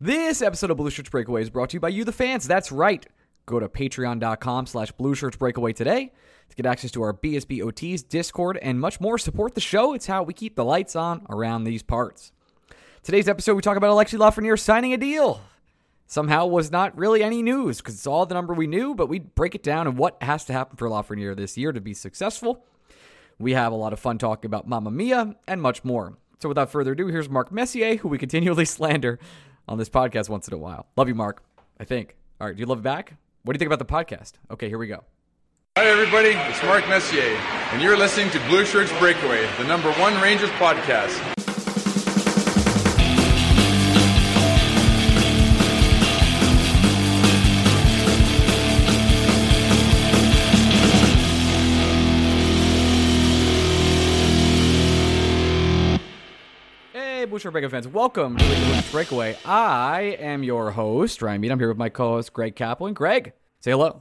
This episode of Blue Shirts Breakaway is brought to you by you, the fans. That's right. Go to patreon.com slash Blue Shirts Breakaway today to get access to our BSB OTs, Discord, and much more. Support the show. It's how we keep the lights on around these parts. Today's episode, we talk about Alexi Lafreniere signing a deal. Somehow was not really any news because it's all the number we knew, but we break it down and what has to happen for Lafreniere this year to be successful. We have a lot of fun talking about Mamma Mia and much more. So without further ado, here's Mark Messier, who we continually slander on this podcast once in a while. Love you, Mark. I think. All right. Do you love it back? What do you think about the podcast? Okay, here we go. Hi, everybody. It's Mark Messier, and you're listening to Blue Shirts Breakaway, the number one Rangers podcast. Shirt Breakaway fans. Welcome to the Blue Breakaway. I am your host, Ryan Mead. I'm here with my co-host, Greg Kaplan. Greg, say hello.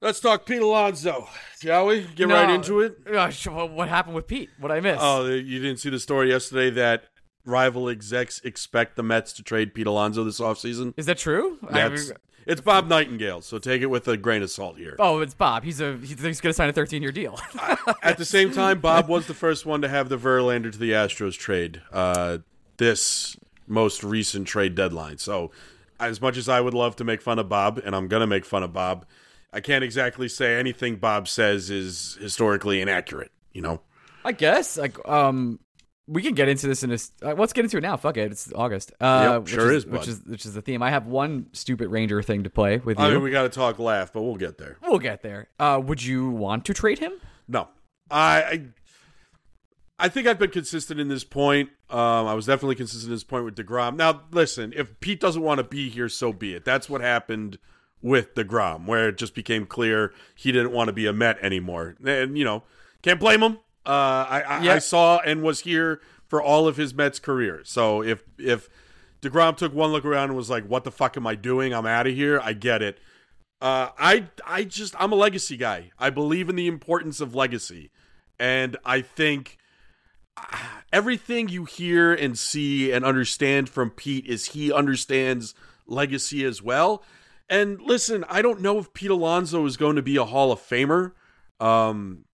Let's talk Pete Alonso, shall we? Get right into it. What happened with Pete? What I miss? Oh, you didn't see the story yesterday that rival execs expect the Mets to trade Pete Alonso this offseason? Is that true? I- That's it's Bob Nightingale, so take it with a grain of salt here. oh, it's Bob. He's a he's, going to sign a 13 year deal. At the same time, Bob was the first one to have the Verlander to the Astros trade uh, this most recent trade deadline. So, as much as I would love to make fun of Bob, and I'm going to make fun of Bob, I can't exactly say anything Bob says is historically inaccurate, you know? I guess like um we can get into this in a uh, let's get into it now. Fuck it, it's August. Uh, Yep, which sure is, is, which is which is the theme. I have one stupid Ranger thing to play with you. I mean, we got to talk laugh, but we'll get there. we'll get there. Uh, would you want to trade him? No, I, I, I think I've been consistent in this point. Um, I was definitely consistent in this point with Degrom. Now, listen, if Pete doesn't want to be here, so be it. That's what happened with Degrom, where it just became clear he didn't want to be a Met anymore, and you know, can't blame him. Uh, I, I, Yeah. I saw and was here for all of his Mets career. So if if Degrom took one look around and was like, "What the fuck am I doing? I'm out of here." I get it. Uh, I I just I'm a legacy guy. I believe in the importance of legacy, and I think ah, everything you hear and see and understand from Pete is he understands legacy as well. And listen, I don't know if Pete Alonso is going to be a Hall of Famer. Um,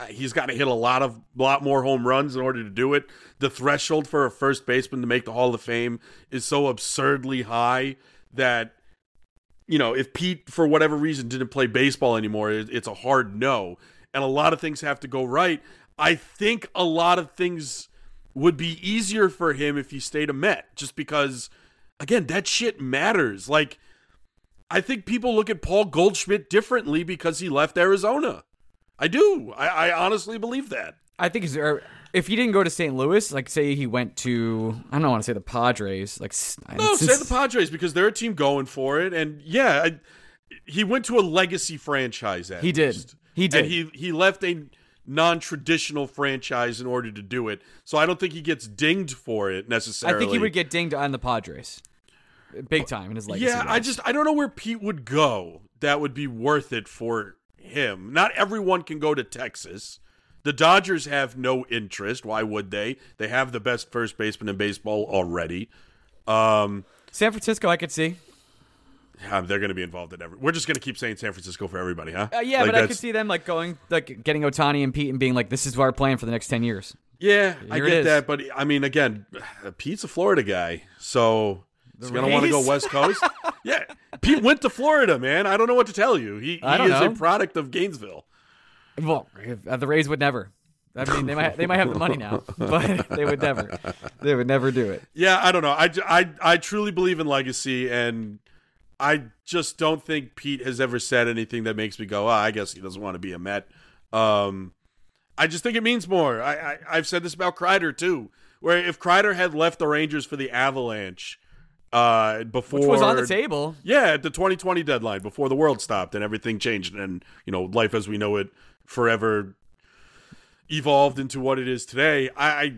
Uh, he's got to hit a lot of lot more home runs in order to do it. The threshold for a first baseman to make the Hall of Fame is so absurdly high that you know, if Pete, for whatever reason, didn't play baseball anymore, it- it's a hard no. And a lot of things have to go right. I think a lot of things would be easier for him if he stayed a Met, just because, again, that shit matters. Like, I think people look at Paul Goldschmidt differently because he left Arizona. I do. I, I honestly believe that. I think is there, if he didn't go to St. Louis, like say he went to I don't want to say the Padres, like No, since- say the Padres because they're a team going for it, and yeah, I, he went to a legacy franchise. At He did. He did. and he he left a non-traditional franchise in order to do it. So I don't think he gets dinged for it necessarily. I think he would get dinged on the Padres, big time in his legacy. Yeah, I just I don't know where Pete would go that would be worth it for him. Not everyone can go to Texas. The Dodgers have no interest. Why would they? They have the best first baseman in baseball already. Um, San Francisco, I could see. Yeah, they're going to be involved in every. We're just going to keep saying San Francisco for everybody, huh? Uh, yeah, Like, but I could see them like going like getting Ohtani and Pete and being like, "This is our plan for the next ten years." Yeah, I Here it get that, but I mean, again, Pete's a Florida guy, so he's going to want to go West Coast. yeah, Pete went to Florida, man. I don't know what to tell you. He, he is know. a product of Gainesville. Well, uh, the Rays would never. I mean, they might they might have the money now, but they would never. They would never do it. Yeah, I don't know. I, I, I truly believe in legacy, and I just don't think Pete has ever said anything that makes me go, oh, I guess he doesn't want to be a Met. Um, I just think it means more. I, I I've said this about Kreider too, where if Kreider had left the Rangers for the Avalanche, Uh, before Which was on the table. Yeah, at the 2020 deadline, before the world stopped and everything changed, and you know, life as we know it forever evolved into what it is today. I, I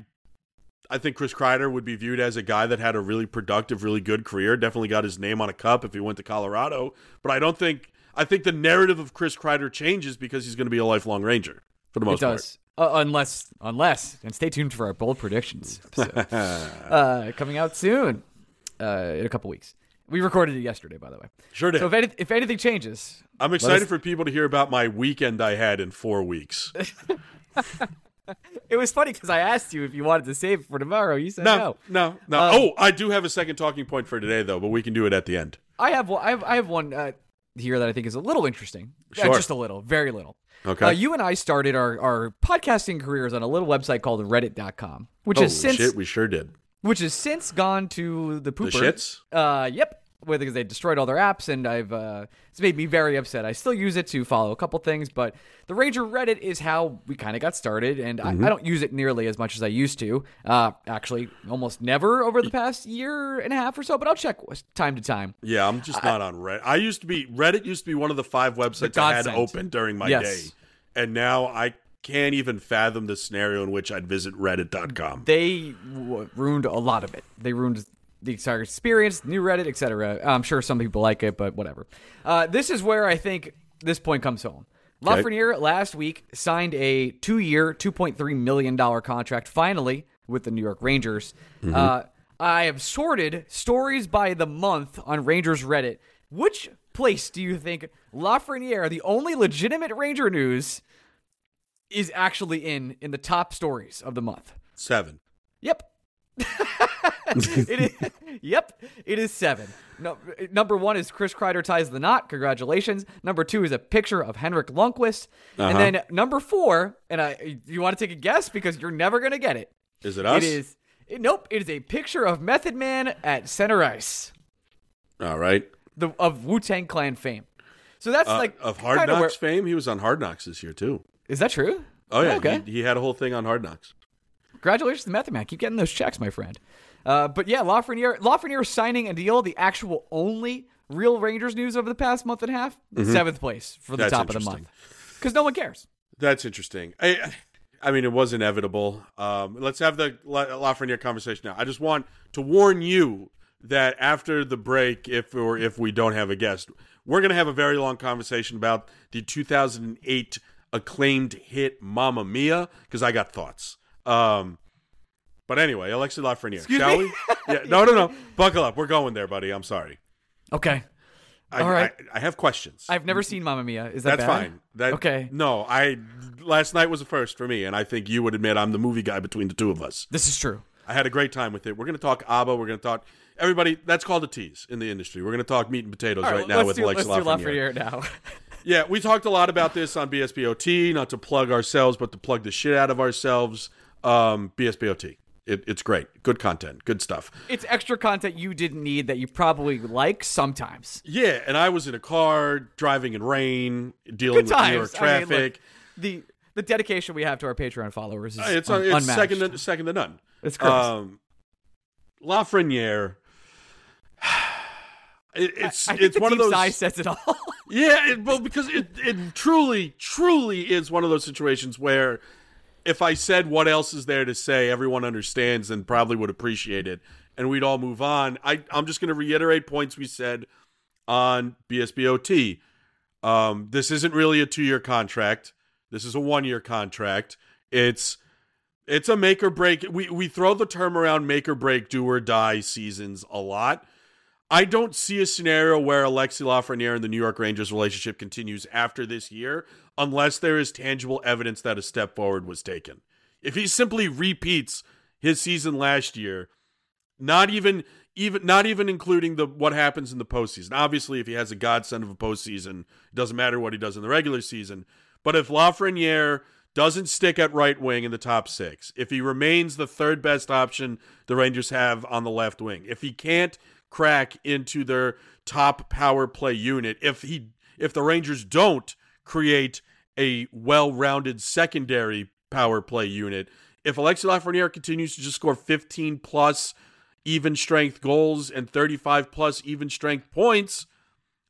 I think Chris Kreider would be viewed as a guy that had a really productive, really good career. Definitely got his name on a cup if he went to Colorado. But I don't think I think the narrative of Chris Kreider changes because he's going to be a lifelong Ranger for the most part. it does. Uh, unless, unless, and stay tuned for our bold predictions episode, uh, coming out soon, uh, in a couple weeks. We recorded it yesterday, by the way. Sure did. So if, any, if anything changes, I'm excited for people to hear about my weekend I had in four weeks. it was funny because I asked you if you wanted to save it for tomorrow. You said no. No, no, no. Um, oh, I do have a second talking point for today, though, but we can do it at the end. I have one. I have, I have one uh, here that I think is a little interesting. Uh, Sure. just a little, very little. Okay. Uh, you and I started our, our podcasting careers on a little website called Reddit.com, which oh, has since shit, we sure did. Which has since gone to the pooper. The shits? Uh, yep. Well, because they destroyed all their apps, and I've uh, it's made me very upset. I still use it to follow a couple things, but the Ranger Reddit is how we kind of got started, and Mm-hmm. I, I don't use it nearly as much as I used to. Uh, actually, almost never over the past year and a half or so. But I'll check time to time. Yeah, I'm just not on Reddit. I used to be Reddit used to be one of the five websites I had open during my Yes. day, and now I can't even fathom the scenario in which I'd visit Reddit.com. They w- ruined a lot of it. They ruined the entire experience, new Reddit, etc. I'm sure some people like it, but whatever. Uh, this is where I think this point comes home. Lafreniere last week signed a two-year, $2.3 million contract finally with the New York Rangers. Uh, I have sorted stories by the month on Rangers Reddit. Which place do you think Lafreniere, the only legitimate Ranger news, is actually in in the top stories of the month? Seven. Yep. it is, yep, it is seven. No, number one is Chris Kreider ties the knot. Congratulations. Number two is a picture of Henrik Lundqvist, and then number four, and I, you want to take a guess because you're never gonna get it. Is it us? It is. It, nope. It is a picture of Method Man at center ice, All right. the of Wu Tang Clan fame. So that's Uh, like of Hard Knocks where- fame, he was on Hard Knocks this year too. Is that true? Oh yeah, Okay. he, he had a whole thing on Hard Knocks. Congratulations to Method Man. Keep getting those checks, my friend. Uh, but yeah, Lafreniere, Lafreniere signing a deal, the actual only real Rangers news over the past month and a half, seventh place for the Mm-hmm. That's top of the month. Because no one cares. That's interesting. I, I mean, it was inevitable. Um, let's have the La- Lafreniere conversation now. I just want to warn you that after the break, if or if we don't have a guest, we're going to have a very long conversation about the 2008 acclaimed hit "Mamma Mia" because I got thoughts. Um, but anyway, Alexi Lafreniere, shall me? we? Yeah, no, no, no. Buckle up. We're going there, buddy. I'm sorry. Okay. I, All right. I, I have questions. I've never seen Mamma Mia. Is that That's bad? fine. That, Okay. No, I last night was a first for me, and I think you would admit I'm the movie guy between the two of us. This is true. I had a great time with it. We're going to talk ABBA. We're going to talk everybody. That's called a tease in the industry. We're going to talk meat and potatoes right, right, now with do, Alexa let's do. Lafreniere now. Yeah, we talked a lot about this on BSBOT. Not to plug ourselves, but to plug the shit out of ourselves. Um, BSBOT. It, it's great. Good content. Good stuff. it's extra content you didn't need that you probably like sometimes. Yeah, and I was in a car driving in rain, dealing with New. York I mean, look, traffic. the the dedication we have to our Patreon followers is Uh, it's un- it's unmatched. second to, second to none. It's crazy. Um, Lafreniere. It, it's I think it's one of those sigh says it all. yeah it, well because it it truly truly is one of those situations where if I said what else is there to say everyone understands and probably would appreciate it and we'd all move on I I'm just going to reiterate points we said on BSBOT um this isn't really a 2 year contract this is a 1 year contract it's it's a make or break. We we throw the term around make or break, do or die seasons a lot. I don't see a scenario where Alexi Lafreniere and the New York Rangers relationship continues after this year unless there is tangible evidence that a step forward was taken. If he simply repeats his season last year, not even even not even including the what happens in the postseason. Obviously, if he has a godsend of a postseason, it doesn't matter what he does in the regular season. But if Lafreniere doesn't stick at right wing in the top six, if he remains the third best option the Rangers have on the left wing, if he can't crack into their top power play unit, if he if the Rangers don't create a well-rounded secondary power play unit, if Alexi Lafreniere continues to just score 15 plus even strength goals and 35 plus even strength points,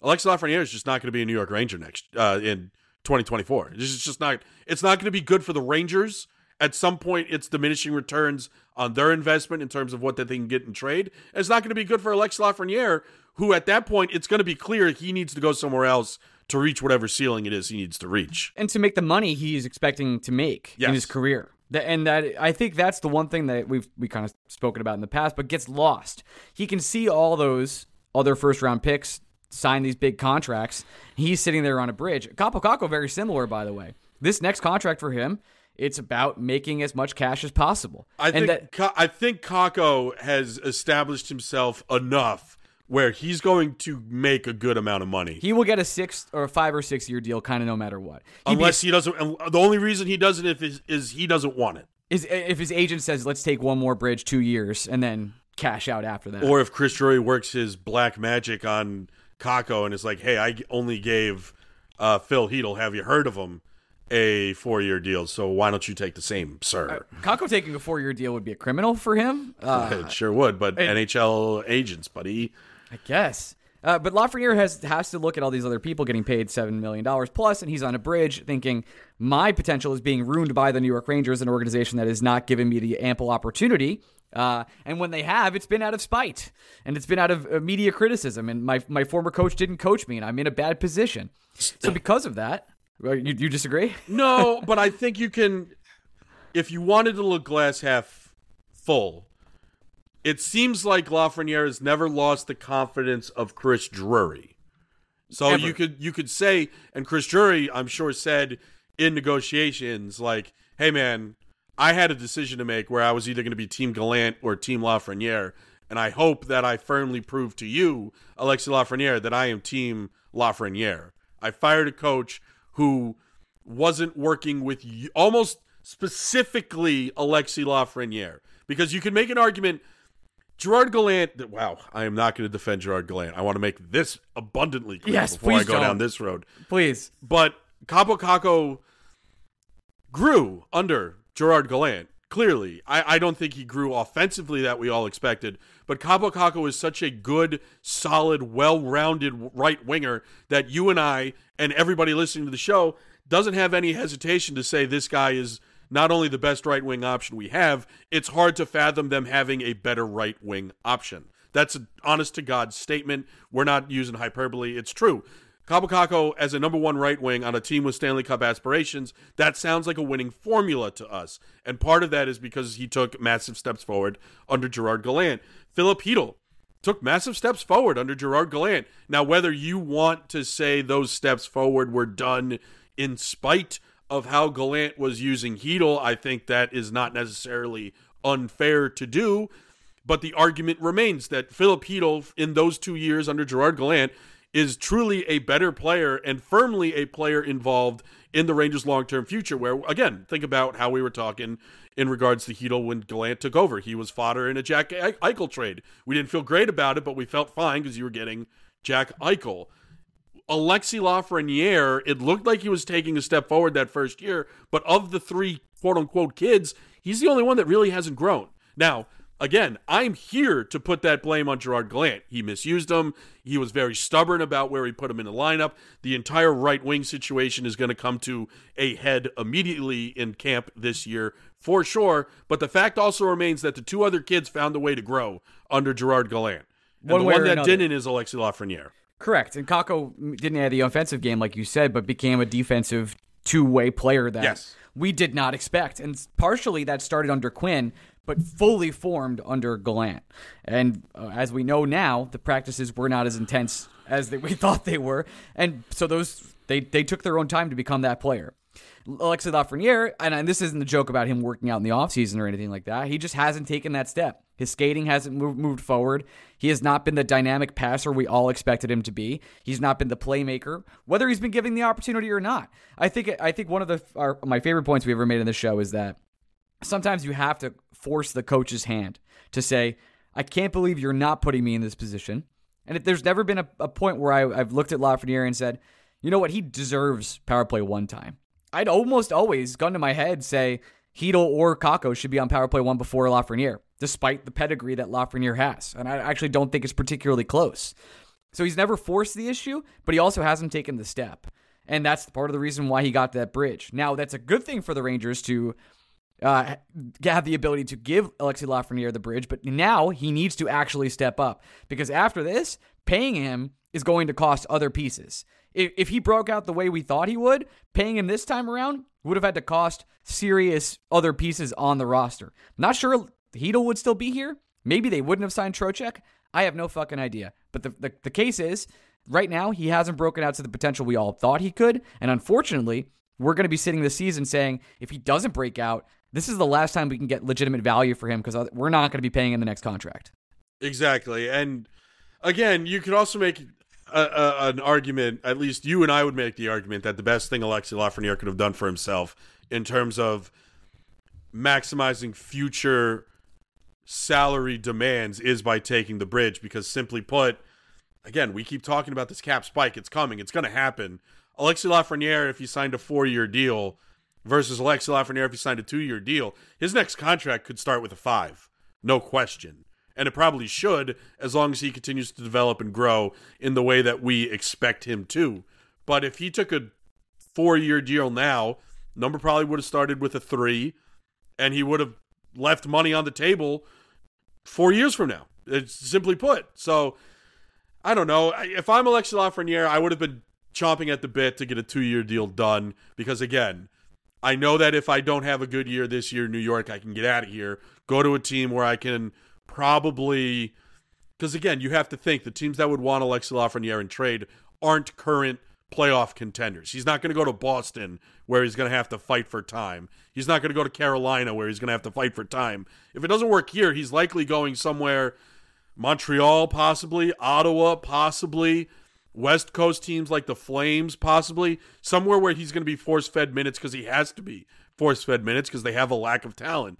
Alexi Lafreniere is just not going to be a New York Ranger next uh, in 2024. This is just not. It's not going to be good for the Rangers. At some point, it's diminishing returns on their investment in terms of what they can get in trade. And it's not going to be good for Alex Lafreniere, who at that point it's going to be clear he needs to go somewhere else to reach whatever ceiling it is he needs to reach. and to make the money he's expecting to make in his career. And that I think that's the one thing that we've we kind of spoken about in the past, but gets lost. He can see all those other first round picks sign these big contracts. He's sitting there on a bridge. Kaapo very similar, by the way. This next contract for him, it's about making as much cash as possible. I and think that I think Kakko has established himself enough where he's going to make a good amount of money. he will get a six or a five or six year deal, kind of no matter what. He'd be- Unless he doesn't, and the only reason he doesn't if is, is he doesn't want it, is if his agent says, "Let's take one more bridge, two years, and then cash out after that." or if Chris Drury works his black magic on Kakko and is like, "Hey, I only gave uh, Phil Chytil. Have you heard of him? A four-year deal. So why don't you take the same, sir?" Kakko taking a four year deal would be a criminal for him. Uh, it sure would, but NHL agents, buddy. I guess. Uh, but Lafreniere has has to look at all these other people getting paid seven million dollars plus, and he's on a bridge thinking my potential is being ruined by the New York Rangers, an organization that has not given me the ample opportunity. Uh, and when they have, it's been out of spite, and it's been out of uh, media criticism. And my my former coach didn't coach me, and I'm in a bad position. So because of that, you, you disagree? No, but I think you can. If you wanted to look glass half full, it seems like Lafreniere has never lost the confidence of Chris Drury. So Ever. you could you could say, and Chris Drury, I'm sure, said in negotiations, like, "Hey, man, I had a decision to make where I was either going to be Team Gallant or Team Lafreniere, and I hope that I firmly prove to you, Alexi Lafreniere, that I am Team Lafreniere. I fired a coach who wasn't working with you, almost specifically Alexi Lafreniere, because you can make an argument." Gerard Gallant, wow, I am not going to defend Gerard Gallant. I want to make this abundantly clear Yes, before I go don't. down this road. Please. But Kaapo Kakko grew under Gerard Gallant. Clearly, I, I don't think he grew offensively that we all expected. But Kaapo Kakko is such a good, solid, well-rounded right winger that you and I and everybody listening to the show doesn't have any hesitation to say this guy is not only the best right wing option we have, it's hard to fathom them having a better right wing option. That's an honest to God statement. We're not using hyperbole. It's true. Kaapo Kakko as a number one right wing on a team with Stanley Cup aspirations, that sounds like a winning formula to us. And part of that is because he took massive steps forward under Gerard Gallant. Filip Chytil took massive steps forward under Gerard Gallant. Now, whether you want to say those steps forward were done in spite of how Gallant was using Chytil, I think that is not necessarily unfair to do. But the argument remains that Filip Chytil, in those two years under Gerard Gallant, is truly a better player and firmly a player involved in the Rangers' long term future. Where, again, think about how we were talking in regards to Chytil when Gallant took over. He was fodder in a Jack Eichel trade. We didn't feel great about it, but we felt fine because you were getting Jack Eichel. Alexi Lafreniere, it looked like he was taking a step forward that first year, but of the three quote unquote kids, he's the only one that really hasn't grown. Now, again, I'm here to put that blame on Gerard Gallant. He misused him. He was very stubborn about where he put him in the lineup. The entire right wing situation is going to come to a head immediately in camp this year for sure. But the fact also remains that the two other kids found a way to grow under Gerard Gallant. And One the one that another. didn't is Alexi Lafreniere. Correct. And Kakko didn't have the offensive game, like you said, but became a defensive two way player that Yes. we did not expect. And partially that started under Quinn, but fully formed under Gallant. And uh, as we know now, the practices were not as intense as they, we thought they were. And so those they, they took their own time to become that player. Alexis Lafreniere, and, and this isn't a joke about him working out in the offseason or anything like that. He just hasn't taken that step. His skating hasn't moved, forward. He has not been the dynamic passer we all expected him to be. He's not been the playmaker, whether he's been given the opportunity or not. I think I think one of the our, my favorite points we ever made in the show is that sometimes you have to force the coach's hand to say, I can't believe you're not putting me in this position. And if there's never been a, a point where I, I've looked at Lafreniere and said, you know what, he deserves power play one time. I'd almost always, gun to my head, say Chytil or Kakko should be on power play one before Lafreniere. despite the pedigree that Lafreniere has. And I actually don't think it's particularly close. So he's never forced the issue, but he also hasn't taken the step. And that's part of the reason why he got that bridge. Now, that's a good thing for the Rangers to uh, have the ability to give Alexi Lafreniere the bridge, but now he needs to actually step up because after this, paying him is going to cost other pieces. If, if he broke out the way we thought he would, paying him this time around would have had to cost serious other pieces on the roster. not sure Chytil would still be here. Maybe they wouldn't have signed Trocheck. I have no fucking idea. But the, the, the case is, right now, he hasn't broken out to the potential we all thought he could. And unfortunately, we're going to be sitting this season saying if he doesn't break out, this is the last time we can get legitimate value for him because we're not going to be paying in the next contract. Exactly. And again, you could also make a, a, an argument, at least you and I would make the argument, that the best thing Alexi Lafreniere could have done for himself in terms of maximizing future salary demands is by taking the bridge because simply put, again, we keep talking about this cap spike. It's coming. It's going to happen. Alexi Lafreniere, if he signed a four-year deal versus Alexi Lafreniere, if he signed a two-year deal, his next contract could start with a five, no question. And it probably should, as long as he continues to develop and grow in the way that we expect him to. But if he took a four-year deal now, number probably would have started with a three, and he would have left money on the table four years from now. It's simply put. So I don't know. If I'm Alexi Lafreniere, I would have been chomping at the bit to get a two year deal done because, again, I know that if I don't have a good year this year in New York, I can get out of here, go to a team where I can probably. Because, again, you have to think the teams that would want Alexi Lafreniere in trade aren't current playoff contenders. He's not going to go to Boston where he's going to have to fight for time. He's not going to go to Carolina where he's going to have to fight for time. If it doesn't work here, he's likely going somewhere Montreal possibly, Ottawa possibly, West Coast teams like the Flames possibly, somewhere where he's going to be force-fed minutes cuz he has to be force-fed minutes because they have a lack of talent.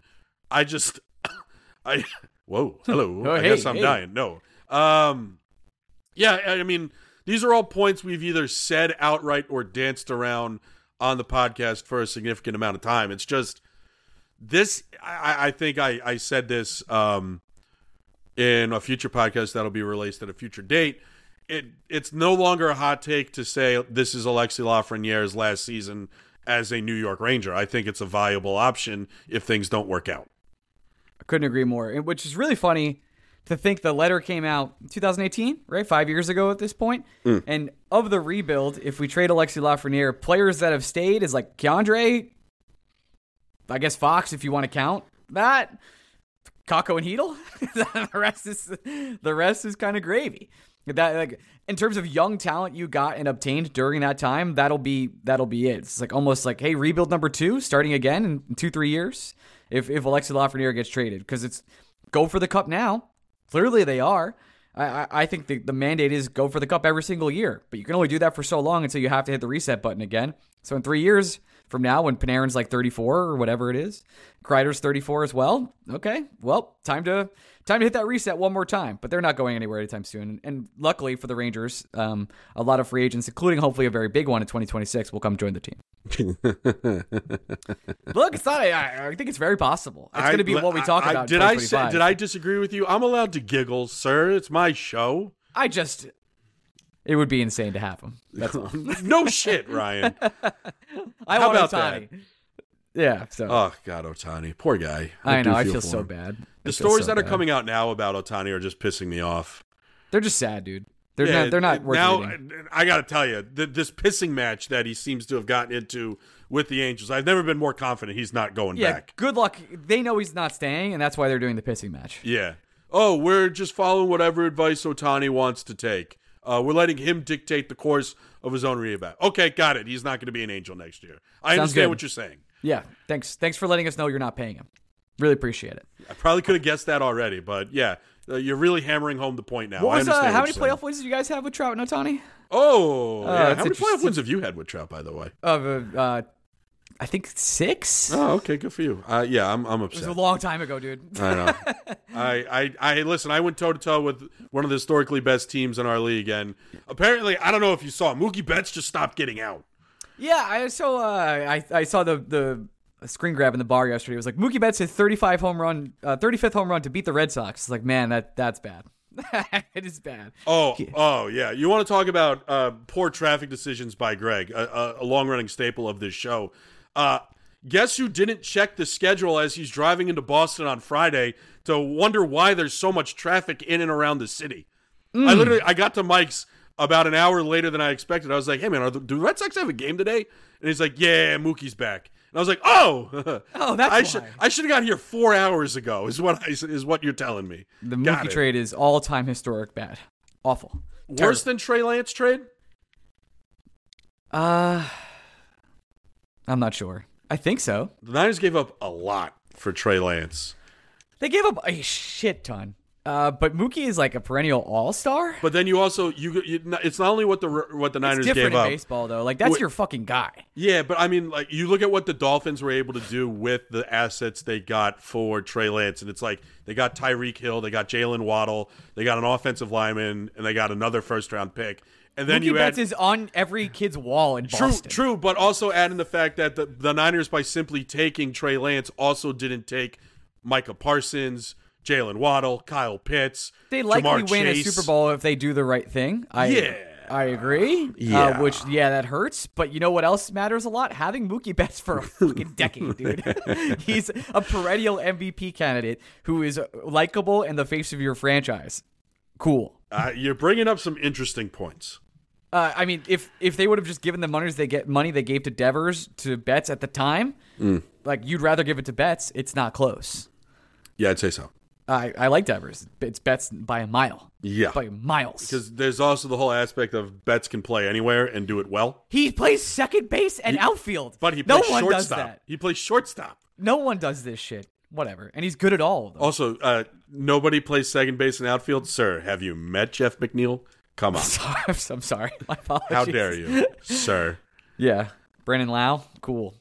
I just I whoa, hello. Oh, I hey, guess I'm hey. dying. No. Um yeah, I mean these are all points we've either said outright or danced around on the podcast for a significant amount of time. It's just this. I, I think I, I said this um, in a future podcast that'll be released at a future date. It it's no longer a hot take to say this is Alexi Lafreniere's last season as a New York Ranger. I think it's a viable option if things don't work out. I couldn't agree more. Which is really funny to think the letter came out 2018, right? Five years ago at this point. Hmm. And of the rebuild, if we trade Alexi Lafreniere, players that have stayed is like K'Andre, I guess Fox, if you want to count that, Kakko and Chytil. the rest is the rest is kind of gravy. That like in terms of young talent you got and obtained during that time, that'll be that'll be it. It's like almost like hey, rebuild number two, starting again in, two three years. If if Alexi Lafreniere gets traded, because it's go for the cup now. Clearly they are. I, I think the, the mandate is go for the cup every single year, but you can only do that for so long until you have to hit the reset button again. So in three years from now, when Panarin's like 34 or whatever it is, Kreider's 34 as well. Okay, well, time to time to hit that reset one more time. But they're not going anywhere anytime soon. And, luckily for the Rangers, um, a lot of free agents, including hopefully a very big one in 2026, will come join the team. Look, it's not. I, I think it's very possible. It's going to be what we talk I- about. in Did I say? Did I disagree with you? I'm allowed to giggle, sir. It's my show. I just. It would be insane to have him. That's no shit, Ryan. I How want about Ohtani. Yeah. So Oh God, Ohtani, poor guy. I do know. I feel so him. bad. I The feel stories so that are coming out now about Ohtani are just pissing me off. They're just sad, dude. They're Yeah, not. They're not worth now. reading. I got to tell you, th- this pissing match that he seems to have gotten into with the Angels, I've never been more confident he's not going Yeah. back. Good luck. They know he's not staying, and that's why they're doing the pissing match. Yeah. Oh, we're just following whatever advice Ohtani wants to take. Uh, we're letting him dictate the course of his own rehab. Okay, got it. He's not going to be an Angel next year. I Sounds understand good. what you're saying. Yeah. Thanks. Thanks for letting us know you're not paying him. Really appreciate it. I probably could have guessed that already, but yeah, uh, you're really hammering home the point now. What was, uh, how many you're saying. playoff wins did you guys have with Trout and Ohtani? Oh, yeah. How many playoff wins have you had with Trout, by the way? Of uh, uh, I think six. Oh, okay, good for you. Uh, yeah, I'm, I'm upset. it was a long time ago, dude. I know. I, I, I listen. I went toe to toe with one of the historically best teams in our league, and apparently, I don't know if you saw Mookie Betts just stopped getting out. Yeah, I saw. Uh, I I saw the the a screen grab in the bar yesterday. It was like Mookie Betts hit 35 home run, uh, 35th home run to beat the Red Sox. It's like, man, that that's bad. it is bad. Oh, oh yeah. You want to talk about uh, poor traffic decisions by Greg, a, a, a long running staple of this show. Uh, guess who didn't check the schedule as he's driving into Boston on Friday to wonder why there's so much traffic in and around the city? I literally I got to Mike's about an hour later than I expected. I was like, "Hey man, are the, do Red Sox have a game today?" And he's like, "Yeah, Mookie's back." And I was like, "Oh, Oh, that's I should. I should have got here four hours ago." Is what I, is what you're telling me. The Got Mookie it. trade is all time historic bad. Awful. worse than Trey Lance trade. Uh, I'm not sure. I think so. The Niners gave up a lot for Trey Lance. They gave up a shit ton. Uh, but Mookie is like a perennial all star. But then you also you, you it's not only what the what the Niners It's different gave in up. baseball though. Like that's Wh- your fucking guy. Yeah, but I mean, like you look at what the Dolphins were able to do with the assets they got for Trey Lance, and it's like they got Tyreek Hill, they got Jaylen Waddle, they got an offensive lineman, and they got another first round pick. And then Mookie you Betts add is on every kid's wall in true, Boston. true, but also adding the fact that the, the Niners, by simply taking Trey Lance, also didn't take Micah Parsons, Jaylen Waddle, Kyle Pitts. They likely Ja'Marr win Chase. a Super Bowl if they do the right thing. I, Yeah. I agree. Yeah. Uh, which, yeah, that hurts. But you know what else matters a lot? Having Mookie Betts for a fucking decade, dude. He's a perennial MVP candidate who is likable and the face of your franchise. Cool. Uh, you're bringing up some interesting points. Uh, I mean, if if they would have just given the money they get money they gave to Devers to Betts at the time, Mm. like you'd rather give it to Betts. It's not close. Yeah, I'd say so. I I like Devers. It's Betts by a mile. Yeah. by miles. Because there's also the whole aspect of Betts can play anywhere and do it well. He plays second base and outfield. But he no plays one does shortstop. that. He plays shortstop. No one does this shit. Whatever. And he's good at all of them. Also, uh, nobody plays second base and outfield. Sir, have you met Jeff McNeil? Come on. Sorry, I'm sorry. My apologies. How dare you, sir? Yeah. Brandon Lowe. Cool.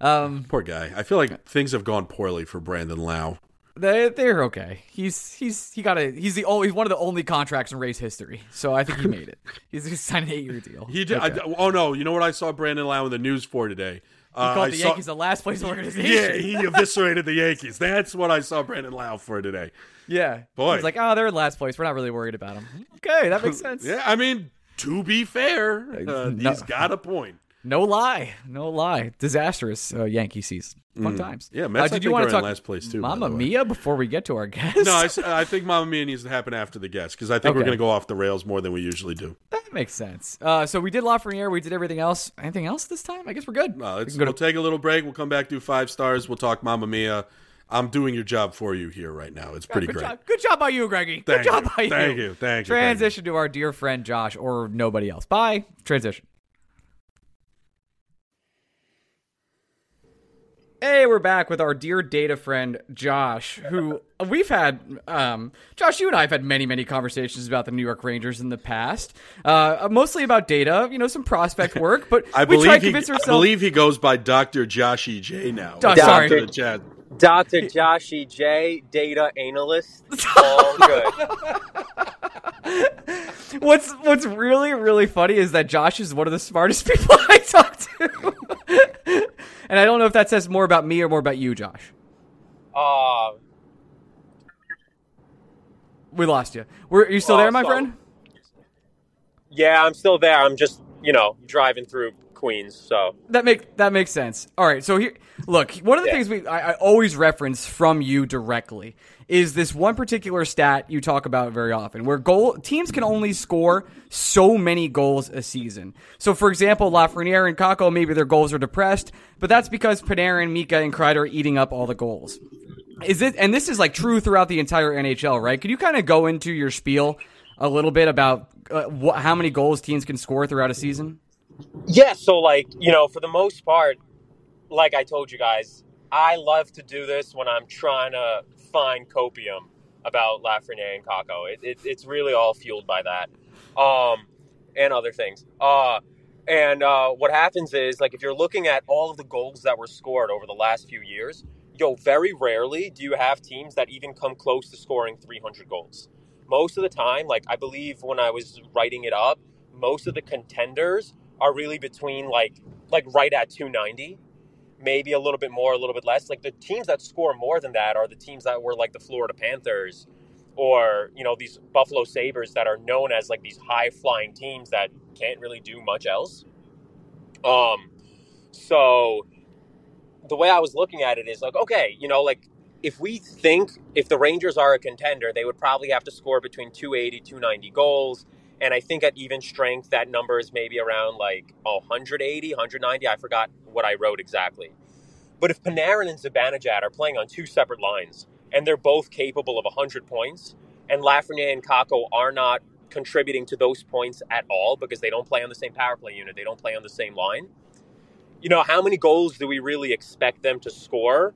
Um, Poor guy. I feel like things have gone poorly for Brandon Lowe. they they're okay. He's he's he got a he's the only he's one of the only contracts in Rays history. So I think he made it. He's, he's signed an eight year deal. He did. Okay. I, oh no! You know what I saw Brandon Lowe in the news for today? He Uh, called I the saw- Yankees the last place organization. Yeah, he eviscerated the Yankees. That's what I saw Brandon Lowe for today. yeah. Boy. He's like, oh, they're in last place. We're not really worried about them. Okay, that makes sense. Yeah, I mean, to be fair, uh, No. he's got a point. No lie, no lie. Disastrous uh, Yankee season. Fun times. Mm. Yeah, Mets, I did you want are to in talk last place, too, by Mamma. Mia before we get to our guest? No, I think Mamma Mia needs to happen after the guest because I think we're going to go off the rails more than we usually do. That makes sense. Uh, so we did Lafreniere. We did everything else. Anything else this time? I guess we're good. Uh, we go we'll to, take a little break. We'll come back, do five stars. We'll talk Mamma Mia. I'm doing your job for you here right now. It's pretty good great. job. Good job by you, Greggy. Thank good job you. by you. Thank you. Thank you. Transition to our dear friend Josh or nobody else. Bye. Transition. Hey, we're back with our dear data friend Josh, who we've had. Um, Josh, you and I have had many, many conversations about the New York Rangers in the past, uh, mostly about data. You know, some prospect work, but I we try believe, to he, convince I believe he goes by Dr. Joshy J now. Doc- Welcome sorry. to the chat. Dr. Joshy J, data analyst. All good. What's What's really, really funny is that Josh is one of the smartest people I talk to, and I don't know if that says more about me or more about you, Josh. Uh, We lost you. Were are you still Oh, there, my so- friend? yeah, I'm still there. I'm just, you know, driving through Queens. So, That make that makes sense. All right, so here, look. One of the Yeah. things we I, I always reference from you directly is this one particular stat you talk about very often, where goal teams can only score so many goals a season. So, for example, Lafreniere and Kakko, maybe their goals are depressed, but that's because Panarin, Mika, and Kreider are eating up all the goals. Is it? And this is like true throughout the entire NHL, right? Could you kind of go into your spiel a little bit about uh, wh- how many goals teams can score throughout a season? yeah, so, like, you know, for the most part, like I told you guys, I love to do this when I'm trying to find copium about Lafreniere and Kakko. It, it, it's really all fueled by that um, and other things. Uh, and uh, what happens is, like, if you're looking at all of the goals that were scored over the last few years, yo, very rarely do you have teams that even come close to scoring 300 goals. Most of the time, like, I believe when I was writing it up, most of the contenders are really between like like right at 290 maybe a little bit more, a little bit less. Like the teams that score more than that are the teams that were like the Florida Panthers or, you know, these Buffalo Sabres that are known as like these high flying teams that can't really do much else. Um, so the way I was looking at it is like, okay, you know, like if we think if the Rangers are a contender, they would probably have to score between 280, 290 goals. And I think at even strength, that number is maybe around like 180, 190. I forgot what I wrote exactly. But if Panarin and Zibanejad are playing on two separate lines and they're both capable of 100 points, and Lafreniere and Kakko are not contributing to those points at all because they don't play on the same power play unit, they don't play on the same line. You know, how many goals do we really expect them to score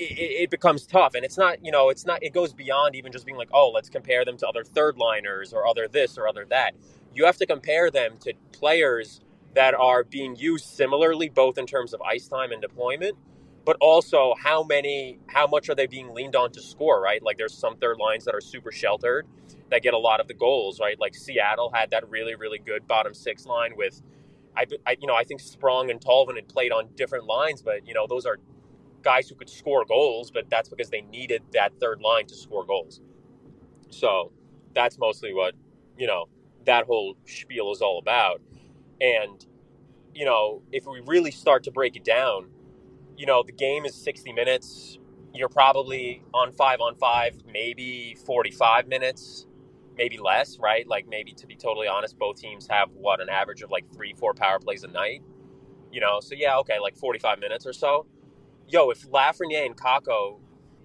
it, becomes tough and it's not you know it's not it goes beyond even just being like oh let's compare them to other third liners or other this or other that you have to compare them to players that are being used similarly both in terms of ice time and deployment but also how many how much are they being leaned on to score right like there's some third lines that are super sheltered that get a lot of the goals right like seattle had that really really good bottom six line with I, I you know i think sprong and tolvanen had played on different lines but you know those are guys who could score goals, but that's because they needed that third line to score goals. So that's mostly what, you know, that whole spiel is all about. And, you know, if we really start to break it down, you know, the game is 60 minutes. You're probably on five on five, maybe 45 minutes, maybe less, right? Like, maybe to be totally honest, both teams have what, an average of like three, four power plays a night, you know? So, yeah, okay, like 45 minutes or so yo, if Lafreniere and Kakko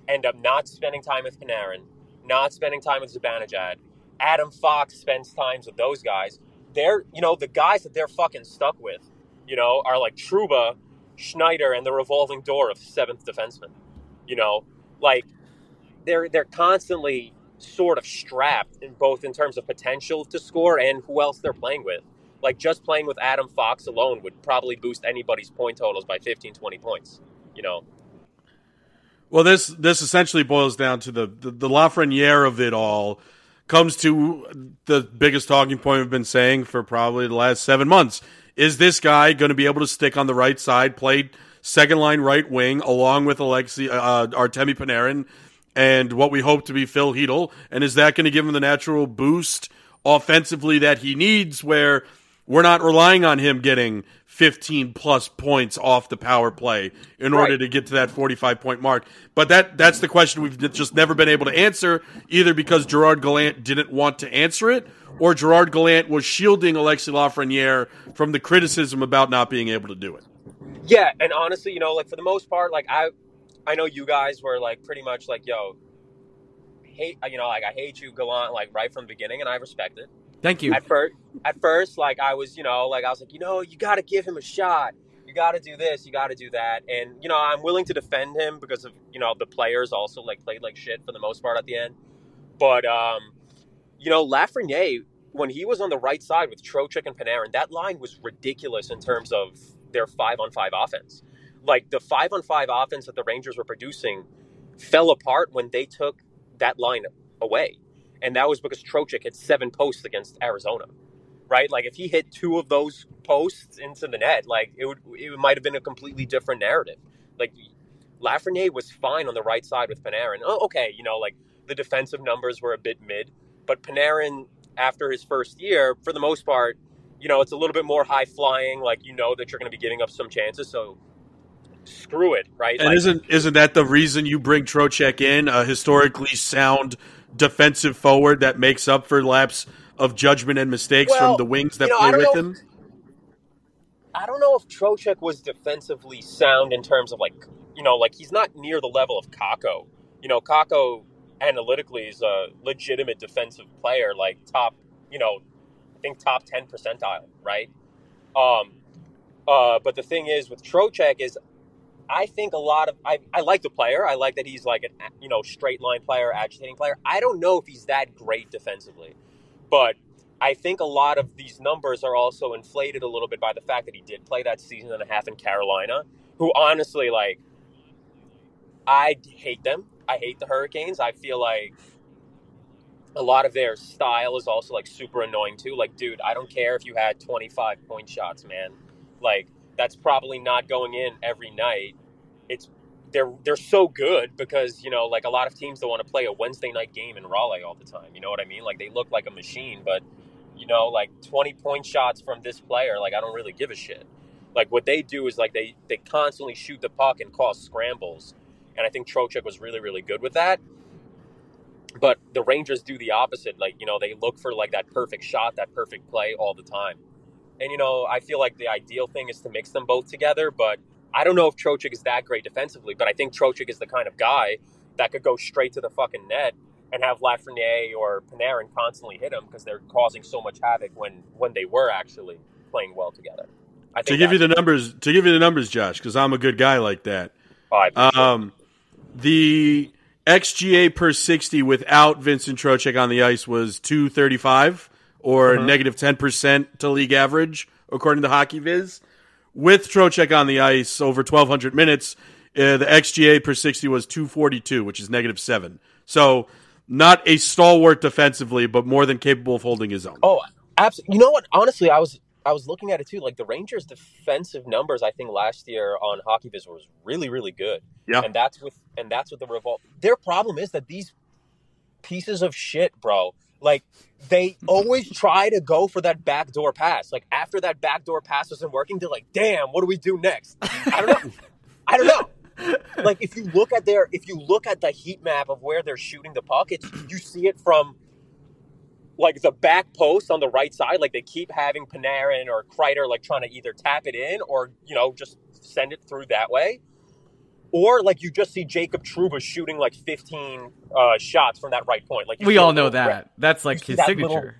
end up not spending time with Panarin, not spending time with Zibanejad, Adam Fox spends times with those guys. They're, you know, the guys that they're fucking stuck with, you know, are like Trouba, Schneider, and the revolving door of seventh defenseman. You know, like they're they're constantly sort of strapped in both in terms of potential to score and who else they're playing with. Like just playing with Adam Fox alone would probably boost anybody's point totals by 15, 20 points you know. Well, this this essentially boils down to the the, the Lafreniere of it all comes to the biggest talking point we've been saying for probably the last seven months. Is this guy going to be able to stick on the right side, play second line right wing along with Alexi uh, Artemi Panarin and what we hope to be Phil Chytil? And is that going to give him the natural boost offensively that he needs? Where we're not relying on him getting 15 plus points off the power play in order right. to get to that 45 point mark. But that that's the question we've just never been able to answer, either because Gerard Gallant didn't want to answer it, or Gerard Gallant was shielding Alexi Lafreniere from the criticism about not being able to do it. Yeah, and honestly, you know, like for the most part, like I, I know you guys were like pretty much like, yo, hate, you know, like I hate you, Gallant, like right from the beginning, and I respect it. Thank you. At first, at first, like I was, you know, like I was like, you know, you got to give him a shot. You got to do this. You got to do that. And you know, I'm willing to defend him because of you know the players also like played like shit for the most part at the end. But um, you know, Lafreniere when he was on the right side with Trocheck and Panarin, that line was ridiculous in terms of their five on five offense. Like the five on five offense that the Rangers were producing fell apart when they took that line away and that was because Trocheck hit seven posts against Arizona, right? Like if he hit two of those posts into the net, like it would it might have been a completely different narrative. Like Lafreniere was fine on the right side with Panarin. Oh, okay, you know, like the defensive numbers were a bit mid, but Panarin after his first year, for the most part, you know, it's a little bit more high flying. Like you know that you're going to be giving up some chances, so screw it, right? And like, isn't isn't that the reason you bring Trocheck in, a historically sound defensive forward that makes up for laps of judgment and mistakes well, from the wings that you know, play with him? I don't know if Trocheck was defensively sound in terms of like, you know, like he's not near the level of Kakko. You know, Kakko analytically is a legitimate defensive player, like top, you know, I think top 10 percentile, right? Um, uh, but the thing is with Trocheck is I think a lot of I, I like the player. I like that he's like an you know straight line player, agitating player. I don't know if he's that great defensively, but I think a lot of these numbers are also inflated a little bit by the fact that he did play that season and a half in Carolina. Who honestly like I hate them. I hate the Hurricanes. I feel like a lot of their style is also like super annoying too. Like, dude, I don't care if you had 25 point shots, man. Like, that's probably not going in every night. It's they're they're so good because you know like a lot of teams don't want to play a Wednesday night game in Raleigh all the time. You know what I mean? Like they look like a machine, but you know like twenty point shots from this player, like I don't really give a shit. Like what they do is like they they constantly shoot the puck and cause scrambles, and I think Trocheck was really really good with that. But the Rangers do the opposite. Like you know they look for like that perfect shot, that perfect play all the time. And you know I feel like the ideal thing is to mix them both together, but I don't know if Trocheck is that great defensively, but I think Trocheck is the kind of guy that could go straight to the fucking net and have Lafreniere or Panarin constantly hit him because they're causing so much havoc when when they were actually playing well together. I to give you the numbers, to give you the numbers, Josh, because I'm a good guy like that. Um, the xGA per 60 without Vincent Trocheck on the ice was 235 or Uh-huh. negative 10% to league average, according to Hockey Viz. With Trocheck on the ice over 1,200 minutes, uh, the xGA per 60 was 242, which is negative 7. So, not a stalwart defensively, but more than capable of holding his own. Oh, absolutely. You know what? Honestly, I was I was looking at it too. Like the Rangers' defensive numbers, I think last year on HockeyViz was really, really good. Yeah. and that's with and that's with the revolt. Their problem is that these pieces of shit, bro. Like they always try to go for that backdoor pass. Like after that backdoor pass wasn't working, they're like, "Damn, what do we do next?" I don't know. I don't know. Like if you look at their if you look at the heat map of where they're shooting the puck, it's you see it from like the back post on the right side, like they keep having Panarin or Kreider like trying to either tap it in or you know just send it through that way, or like you just see Jacob Trouba shooting like 15 uh, shots from that right point. Like We all know that. rip. That's like his that signature. little-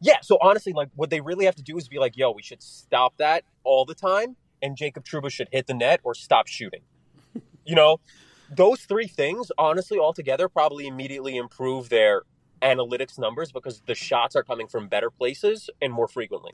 Yeah, so honestly, like what they really have to do is be like, yo, we should stop that all the time, and Jacob Trouba should hit the net or stop shooting. You know, those three things, honestly, altogether, probably immediately improve their analytics numbers because the shots are coming from better places and more frequently.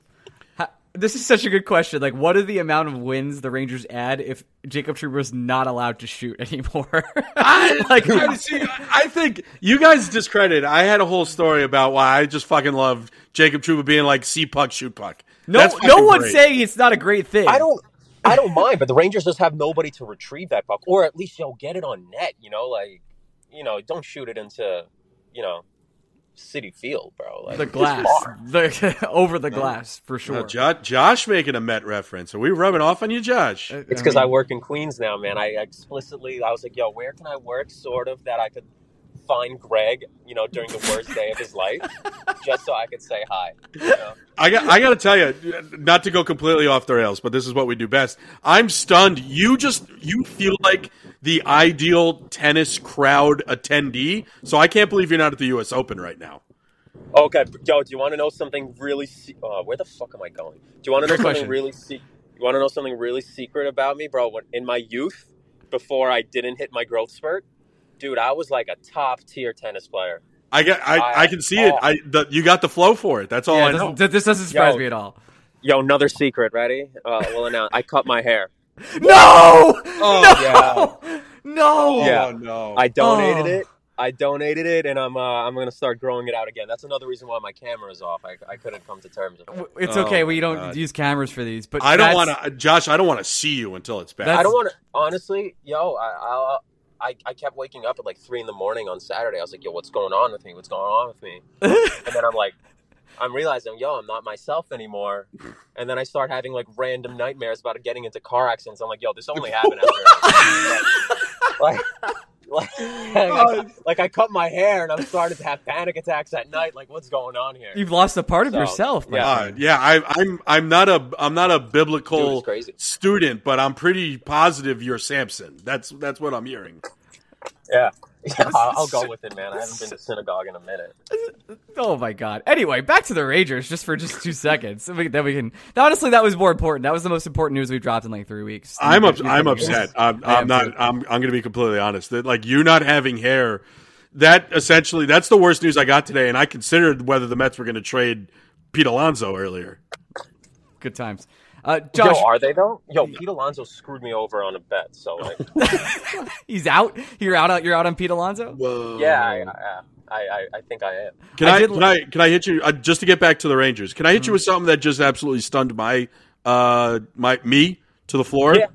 Ha- This is such a good question. Like, what are the amount of wins the Rangers add if Jacob Trouba is not allowed to shoot anymore? like, I, see, I think you guys discredit. I had a whole story about why I just fucking love Jacob Trouba being like see puck, shoot puck. no, That's no one's great. saying it's not a great thing. I don't. I don't mind, but the Rangers just have nobody to retrieve that puck, or at least you know get it on net. You know, like you know, don't shoot it into you know Citi Field, bro. Like the glass, the over the glass for sure. Uh, Jo- Josh making a Met reference. Are we rubbing off on you, Josh? It's because I mean, work in Queens now, man. I explicitly, I was like, yo, where can I work sort of that I could find Greg, you know, during the worst day of his life, just so I could say hi. You know? I got. I got to tell you, not to go completely off the rails, but this is what we do best. I'm stunned. You just you feel like the ideal tennis crowd attendee. So I can't believe you're not at the U.S. Open right now. Okay, yo, do you want to know something really? Se- uh, where the fuck am I going? Do you want to know Great something question. really? Se- you want to know something really secret about me, bro? When, in my youth, before I didn't hit my growth spurt, dude, I was like a top tier tennis player. I get. I, I- I can see it. oh. I the, you got the flow for it. That's all yeah, I know. doesn't- this doesn't surprise Yo. me at all. Yo, another secret. Ready? Uh, well, now I cut my hair. No, Oh, no, no. Yeah. Oh no! I donated Oh. it. I donated it, and I'm uh, I'm gonna start growing it out again. That's another reason why my camera is off. I, I couldn't come to terms with it. It's Oh okay. my We don't God. use cameras for these, but I don't want to, Josh. I don't want to see you until it's back. I don't want to honestly, yo. I I, I I I kept waking up at like three in the morning on Saturday. I was like, yo, what's going on with me? What's going on with me? and then I'm like, I'm realizing, yo, I'm not myself anymore. And then I start having like random nightmares about getting into car accidents. I'm like, yo, this only happened after like. Like, like, like I cut my hair and I'm starting to have panic attacks at night. Like, what's going on here? You've lost a part of So, yourself. yeah. Uh, yeah, I, I'm. I'm not a. I'm not a biblical it's crazy. student, but I'm pretty positive you're Samson. That's that's what I'm hearing. Yeah. Yeah, I'll, I'll go with it, man. I haven't been to synagogue in a minute. Oh my god. Anyway, back to the Rangers, just for just two seconds. We- Then we can. Honestly, that was more important. That was the most important news we've dropped in like three weeks. I'm You- up, you- I'm upset. I'm, I am I'm not. too. I'm. I'm going to be completely honest. That like you not having hair, that essentially that's the worst news I got today. And I considered whether the Mets were going to trade Pete Alonso earlier. Good times. Uh, Josh, Yo, are they though? Yo, Pete Alonso screwed me over on a bet. So like, he's out. You're out. You're out on Pete Alonso. Whoa. yeah, I, I, I, I think I am. Can I I, did can li- I can I hit you uh, just to get back to the Rangers? Can I hit you Mm-hmm. with something that just absolutely stunned my uh my me to the floor? Yeah.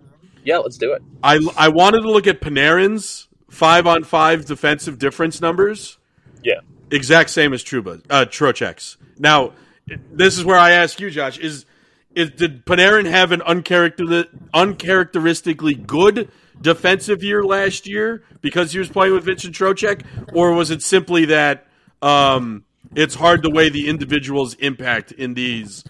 Yeah, let's do it. I I wanted to look at Panarin's five on five defensive difference numbers. Yeah. Exact same as Trouba, uh, Trocheck's. Now, this is where I ask you, Josh: Is is did Panarin have an uncharacter, uncharacteristically good defensive year last year because he was playing with Vincent Trocheck, or was it simply that um, it's hard to weigh the individual's impact in these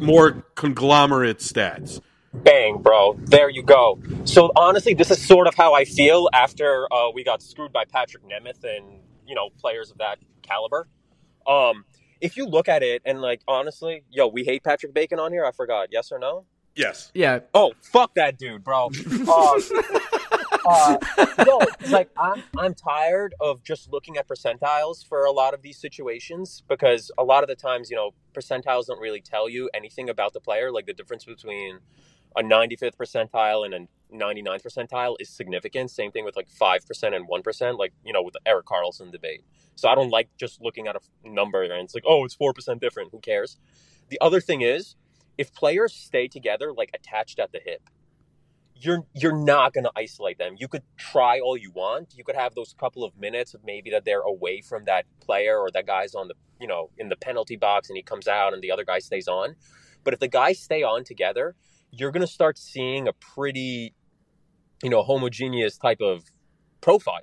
more conglomerate stats? Bang, bro. There you go. So honestly, this is sort of how I feel after uh, we got screwed by Patrick Nemeth and you know players of that caliber. Um, if you look at it and like honestly, yo, we hate Patrick Bacon on here. I forgot. Yes or no? Yes. Yeah. Oh, fuck that dude, bro. Uh, uh, no, it's like I'm I'm tired of just looking at percentiles for a lot of these situations because a lot of the times, you know, percentiles don't really tell you anything about the player. Like the difference between a 95th percentile and a 99th percentile is significant. Same thing with like 5% and 1%, like, you know, with the Erik Karlsson debate. So I don't like just looking at a number and it's like, oh, it's 4% different. Who cares? The other thing is, if players stay together, like attached at the hip, you're you're not going to isolate them. You could try all you want. You could have those couple of minutes of maybe that they're away from that player or that guy's on the you know in the penalty box and he comes out and the other guy stays on. But if the guys stay on together, you're going to start seeing a pretty you know homogeneous type of profile.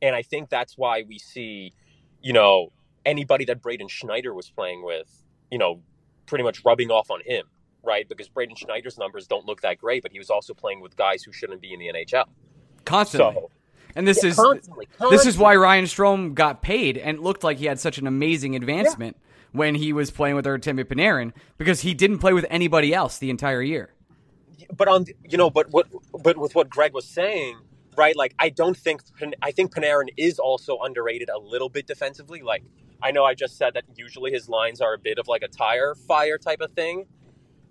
And I think that's why we see you know anybody that Braden Schneider was playing with, you know, pretty much rubbing off on him right? Because Braden Schneider's numbers don't look that great, but he was also playing with guys who shouldn't be in the NHL. Constantly. So, and this yeah, is constantly, this is why. Ryan Strome got paid and looked like he had such an amazing advancement when he was playing with Artemi Panarin because he didn't play with anybody else the entire year. but on you know, but what, but with what Greg was saying, right? Like, I don't think I think Panarin is also underrated a little bit defensively. Like, I know I just said that usually his lines are a bit of like a tire fire type of thing,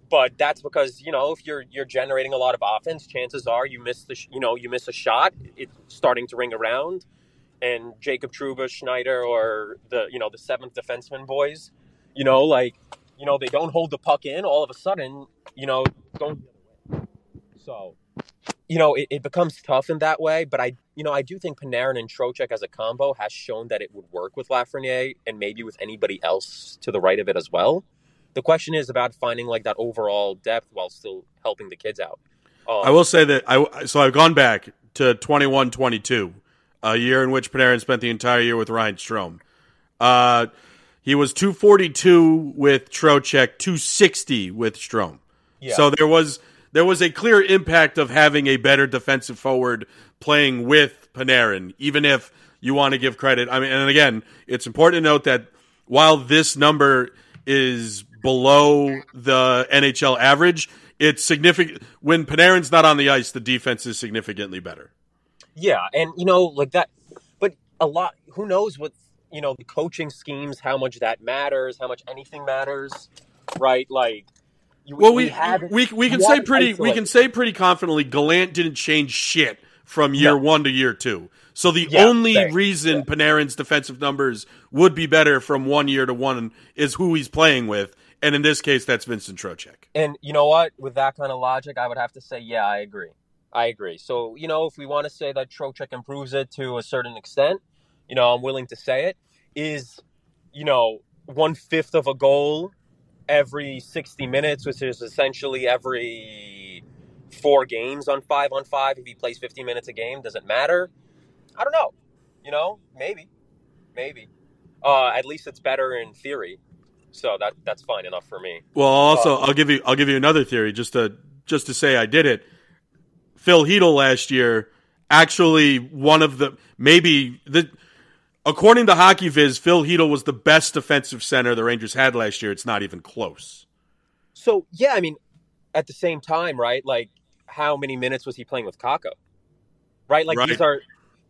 but that's because you know if you're you're generating a lot of offense, chances are you miss the sh- you know you miss a shot, it's starting to ring around, and Jacob Trouba, Schneider, or the you know the seventh defenseman boys, you know like you know they don't hold the puck in, all of a sudden you know don't so, you know, it, it becomes tough in that way. But I, you know, I do think Panarin and Trocheck as a combo has shown that it would work with Lafreniere and maybe with anybody else to the right of it as well. The question is about finding like that overall depth while still helping the kids out. Um, I will say that I so I've gone back to 21-22, a year in which Panarin spent the entire year with Ryan Strome. Uh, he was 242 with Trocheck, 260 with Strome. Yeah. So there was there was a clear impact of having a better defensive forward playing with Panarin, even if you want to give credit. I mean, and again, it's important to note that while this number is below the NHL average, it's significant when Panarin's not on the ice, the defense is significantly better. Yeah, and you know, like that, but a lot. Who knows what you know the coaching schemes, how much that matters, how much anything matters, right? Like, you, Well, we haven't- we, we can say pretty we can say pretty confidently Gallant didn't change shit from year No. one to year two. So the Yeah, only thanks. reason Panarin's defensive numbers would be better from one year to one is who he's playing with, and in this case, that's Vincent Trocheck. And you know what? With that kind of logic, I would have to say, yeah, I agree. I agree. So, you know, if we want to say that Trocheck improves it to a certain extent, you know, I'm willing to say it, is, you know, one fifth of a goal every 60 minutes, which is essentially every four games on five on five. If he plays 15 minutes a game, does it matter? I don't know. You know, maybe. Maybe. Uh, at least it's better in theory. So that that's fine enough for me. Well, also, Uh, I'll give you I'll give you another theory just to just to say I did it. Phil Chytil last year actually one of the maybe the according to Hockey Viz, Phil Chytil was the best defensive center the Rangers had last year. It's not even close. So yeah, I mean, at the same time, right? Like, how many minutes was he playing with Kakko? Right? Like Right. these are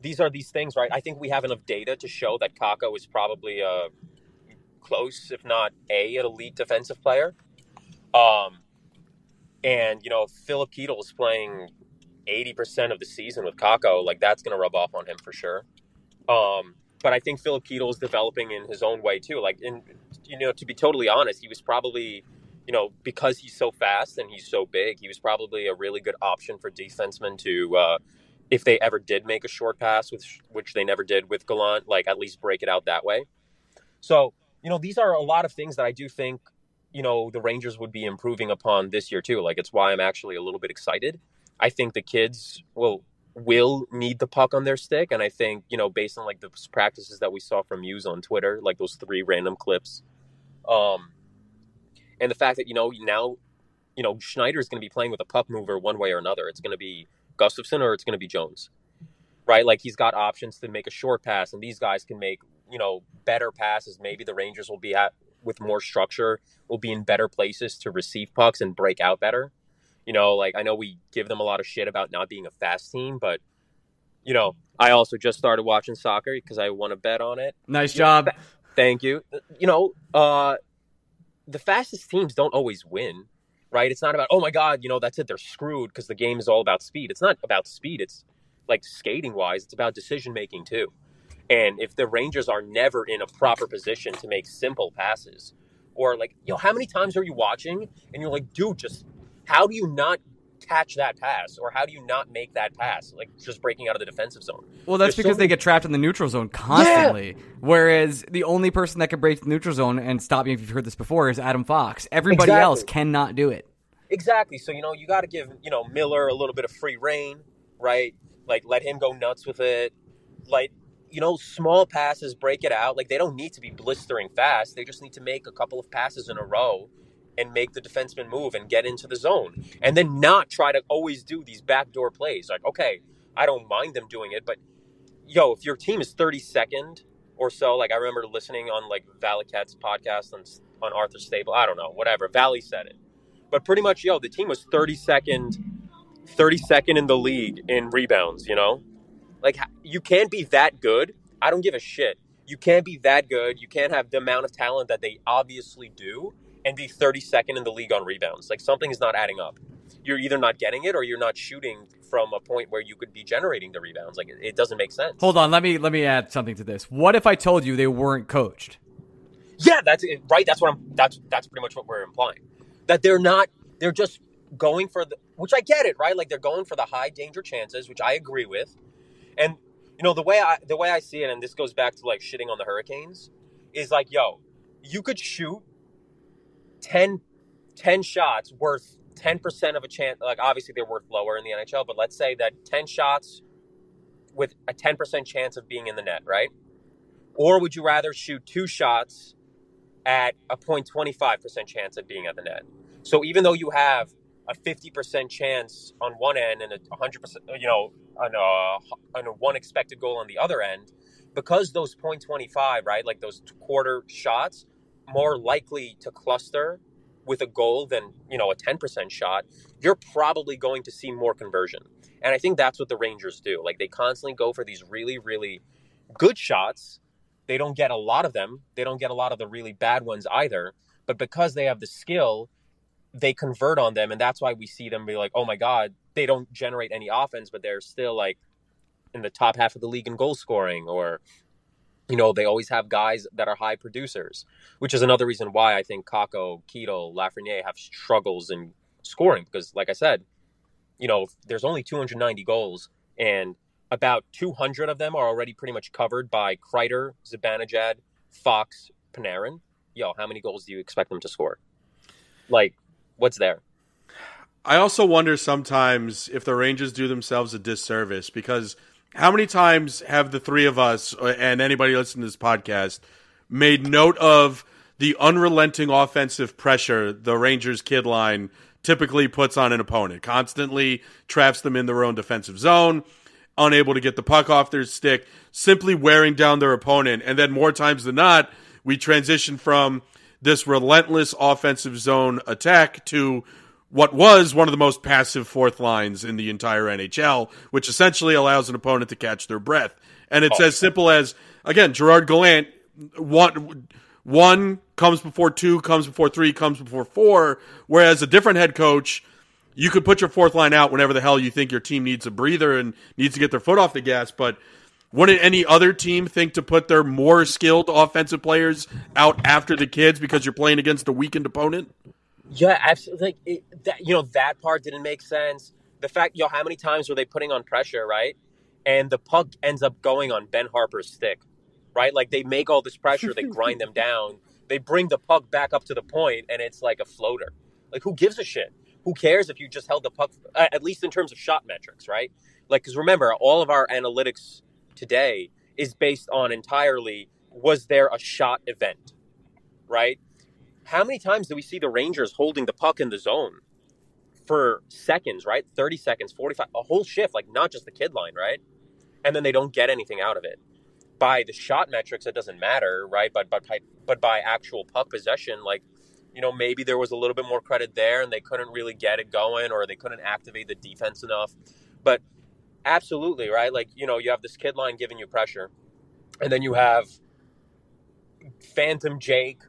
these are these things, right? I think we have enough data to show that Kakko is probably a close, if not a, an elite defensive player. Um, and you know, Filip Chytil is playing eighty percent of the season with Kakko. Like that's going to rub off on him for sure. Um, but I think Filip Chytil is developing in his own way too. Like, in you know, to be totally honest, he was probably you know, because he's so fast and he's so big, he was probably a really good option for defensemen to, uh, if they ever did make a short pass, which which they never did with Gallant, like at least break it out that way. So you know, these are a lot of things that I do think you know the Rangers would be improving upon this year too. Like it's why I'm actually a little bit excited. I think the kids will will need the puck on their stick, and I think you know based on like the practices that we saw from Hughes on Twitter, like those three random clips, um, and the fact that you know now, you know Schneider is going to be playing with a puck mover one way or another. It's going to be Gustafsson or it's going to be Jones, right? Like he's got options to make a short pass, and these guys can make you know better passes. Maybe the Rangers will be at with more structure will be in better places to receive pucks and break out better. You know, like I know we give them a lot of shit about not being a fast team, but you know, I also just started watching soccer because I want to bet on it. Nice job. Thank you. You know, uh, the fastest teams don't always win, right? It's not about oh my god, you know, that's it, they're screwed because the game is all about speed. It's not about speed. It's like skating wise, it's about decision making too. And if the Rangers are never in a proper position to make simple passes, or like, you know, how many times are you watching and you're like, dude, just how do you not catch that pass or how do you not make that pass? Like just breaking out of the defensive zone. Well that's There's because so they get trapped in the neutral zone constantly. Yeah. whereas the only person that can break the neutral zone and stop me if you've heard this before is adam fox. Everybody exactly. else cannot do it. Exactly. So you know you got to give you know miller a little bit of free reign right? Like let him go nuts with it. Like you know, small passes, break it out. Like they don't need to be blistering fast. They just need to make a couple of passes in a row and make the defenseman move and get into the zone. And then not try to always do these backdoor plays. Like, okay, I don't mind them doing it, but yo, if your team is 32nd or so, like I remember listening on like Valiquette's podcast on, on Arthur Staple, I don't know, whatever. Valley said it. But pretty much, yo, the team was 32nd, 32nd in the league in rebounds, you know? Like you can't be that good. I don't give a shit. You can't be that good. You can't have the amount of talent that they obviously do and be 32nd in the league on rebounds. Like something is not adding up. You're either not getting it or you're not shooting from a point where you could be generating the rebounds. Like it, it doesn't make sense. Hold on, let me let me add something to this. What if I told you they weren't coached? Yeah, that's it, right. That's what I'm. That's that's pretty much what we're implying. That they're not. They're just going for the. Which I get it, right? Like they're going for the high danger chances, which I agree with. And you know the way I the way I see it, and this goes back to like shitting on the Hurricanes, is like, yo, you could shoot 10, 10 shots worth ten percent of a chance. Like obviously they're worth lower in the NHL, but let's say that ten shots with a ten percent chance of being in the net, right? Or would you rather shoot two shots at a 0.25% chance of being at the net? So even though you have a 50% chance on one end and a 100%, you know, on a, on a one expected goal on the other end, because those 0.25, right, like those quarter shots, more likely to cluster with a goal than, you know, a 10% shot, you're probably going to see more conversion. And I think that's what the Rangers do. Like they constantly go for these really, really good shots. They don't get a lot of them. They don't get a lot of the really bad ones either. But because they have the skill they convert on them, and that's why we see them be like, oh my god, they don't generate any offense, but they're still like in the top half of the league in goal scoring, or you know, they always have guys that are high producers, which is another reason why I think Kakko, Chytil, Lafreniere have struggles in scoring because, like I said, you know, there's only 290 goals, and about 200 of them are already pretty much covered by Kreider, Zibanejad, Fox, Panarin. Yo, how many goals do you expect them to score? Like, what's there. I also wonder sometimes if the Rangers do themselves a disservice because how many times have the three of us uh, and anybody listening to this podcast made note of the unrelenting offensive pressure the Rangers kid line typically puts on an opponent, constantly traps them in their own defensive zone, unable to get the puck off their stick, simply wearing down their opponent. And then more times than not, we transition from this relentless offensive zone attack to what was one of the most passive fourth lines in the entire NHL, which essentially allows an opponent to catch their breath. And it's oh. as simple as again, Gerard Gallant one one comes before two, comes before three, comes before four, whereas a different head coach you could put your fourth line out whenever the hell you think your team needs a breather and needs to get their foot off the gas, but wouldn't any other team think to put their more skilled offensive players out after the kids because you're playing against a weakened opponent? Yeah, absolutely. Like it, that, you know, that part didn't make sense. The fact, yo, how many times were they putting on pressure, right? And the puck ends up going on Ben Harpur's stick, right? Like they make all this pressure, they grind them down, they bring the puck back up to the point, and it's like a floater. Like who gives a shit? Who cares if you just held the puck? uh, At least in terms of shot metrics, right? Like, because remember, all of our analytics today is based on entirely was there a shot event, right? How many times do we see the Rangers holding the puck in the zone for seconds, right? 30 seconds, 45, a whole shift, like not just the kid line, right? And then they don't get anything out of it. By the shot metrics, it doesn't matter, right? But but by, but by actual puck possession, like you know, maybe there was a little bit more credit there, and they couldn't really get it going, or they couldn't activate the defense enough. But absolutely, right? Like you know, you have this kid line giving you pressure, and then you have Phantom Jake.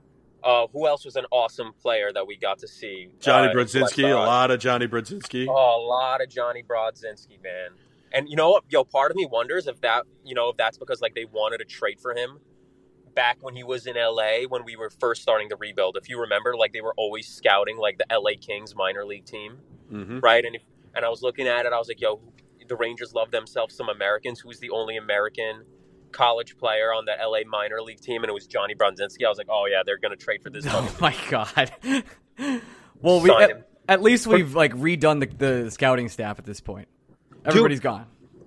Uh, who else was an awesome player that we got to see? Johnny uh, Brodzinski, a lot of Jonny Brodzinski. Oh, a lot of Jonny Brodzinski, man. And you know what? Yo, part of me wonders if that, you know, if that's because like they wanted to trade for him back when he was in LA when we were first starting to rebuild. If you remember, like they were always scouting like the LA Kings minor league team, hmm right? And if, and I was looking at it, I was like, yo, the Rangers love themselves some Americans. Who's the only American college player on the LA minor league team? And it was Jonny Brodzinski. I was like, oh yeah, they're gonna trade for this. Oh my god. well, we at, at least we've like redone the, the scouting staff at this point. Everybody's gone.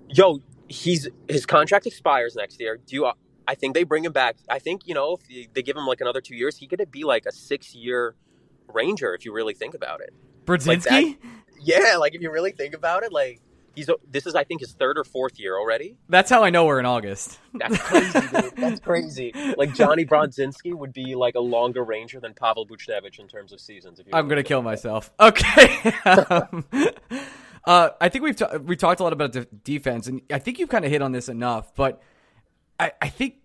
yo, he's his contract expires next year. Do you? I think they bring him back. I think you know if they give him like another two years, he could be like a six-year Ranger if you really think about it. Brzezinski? Yeah, like if you really think about it, like he's this is I think his third or fourth year already. That's how I know we're in August. That's crazy, dude. That's crazy. Like Jonny Brodzinski would be like a longer Ranger than Pavel Buchnevich in terms of seasons. If you I'm gonna kill it. myself. Okay. um, uh, I think we've ta- we talked a lot about the defense, and I think you've kind of hit on this enough. But I, I think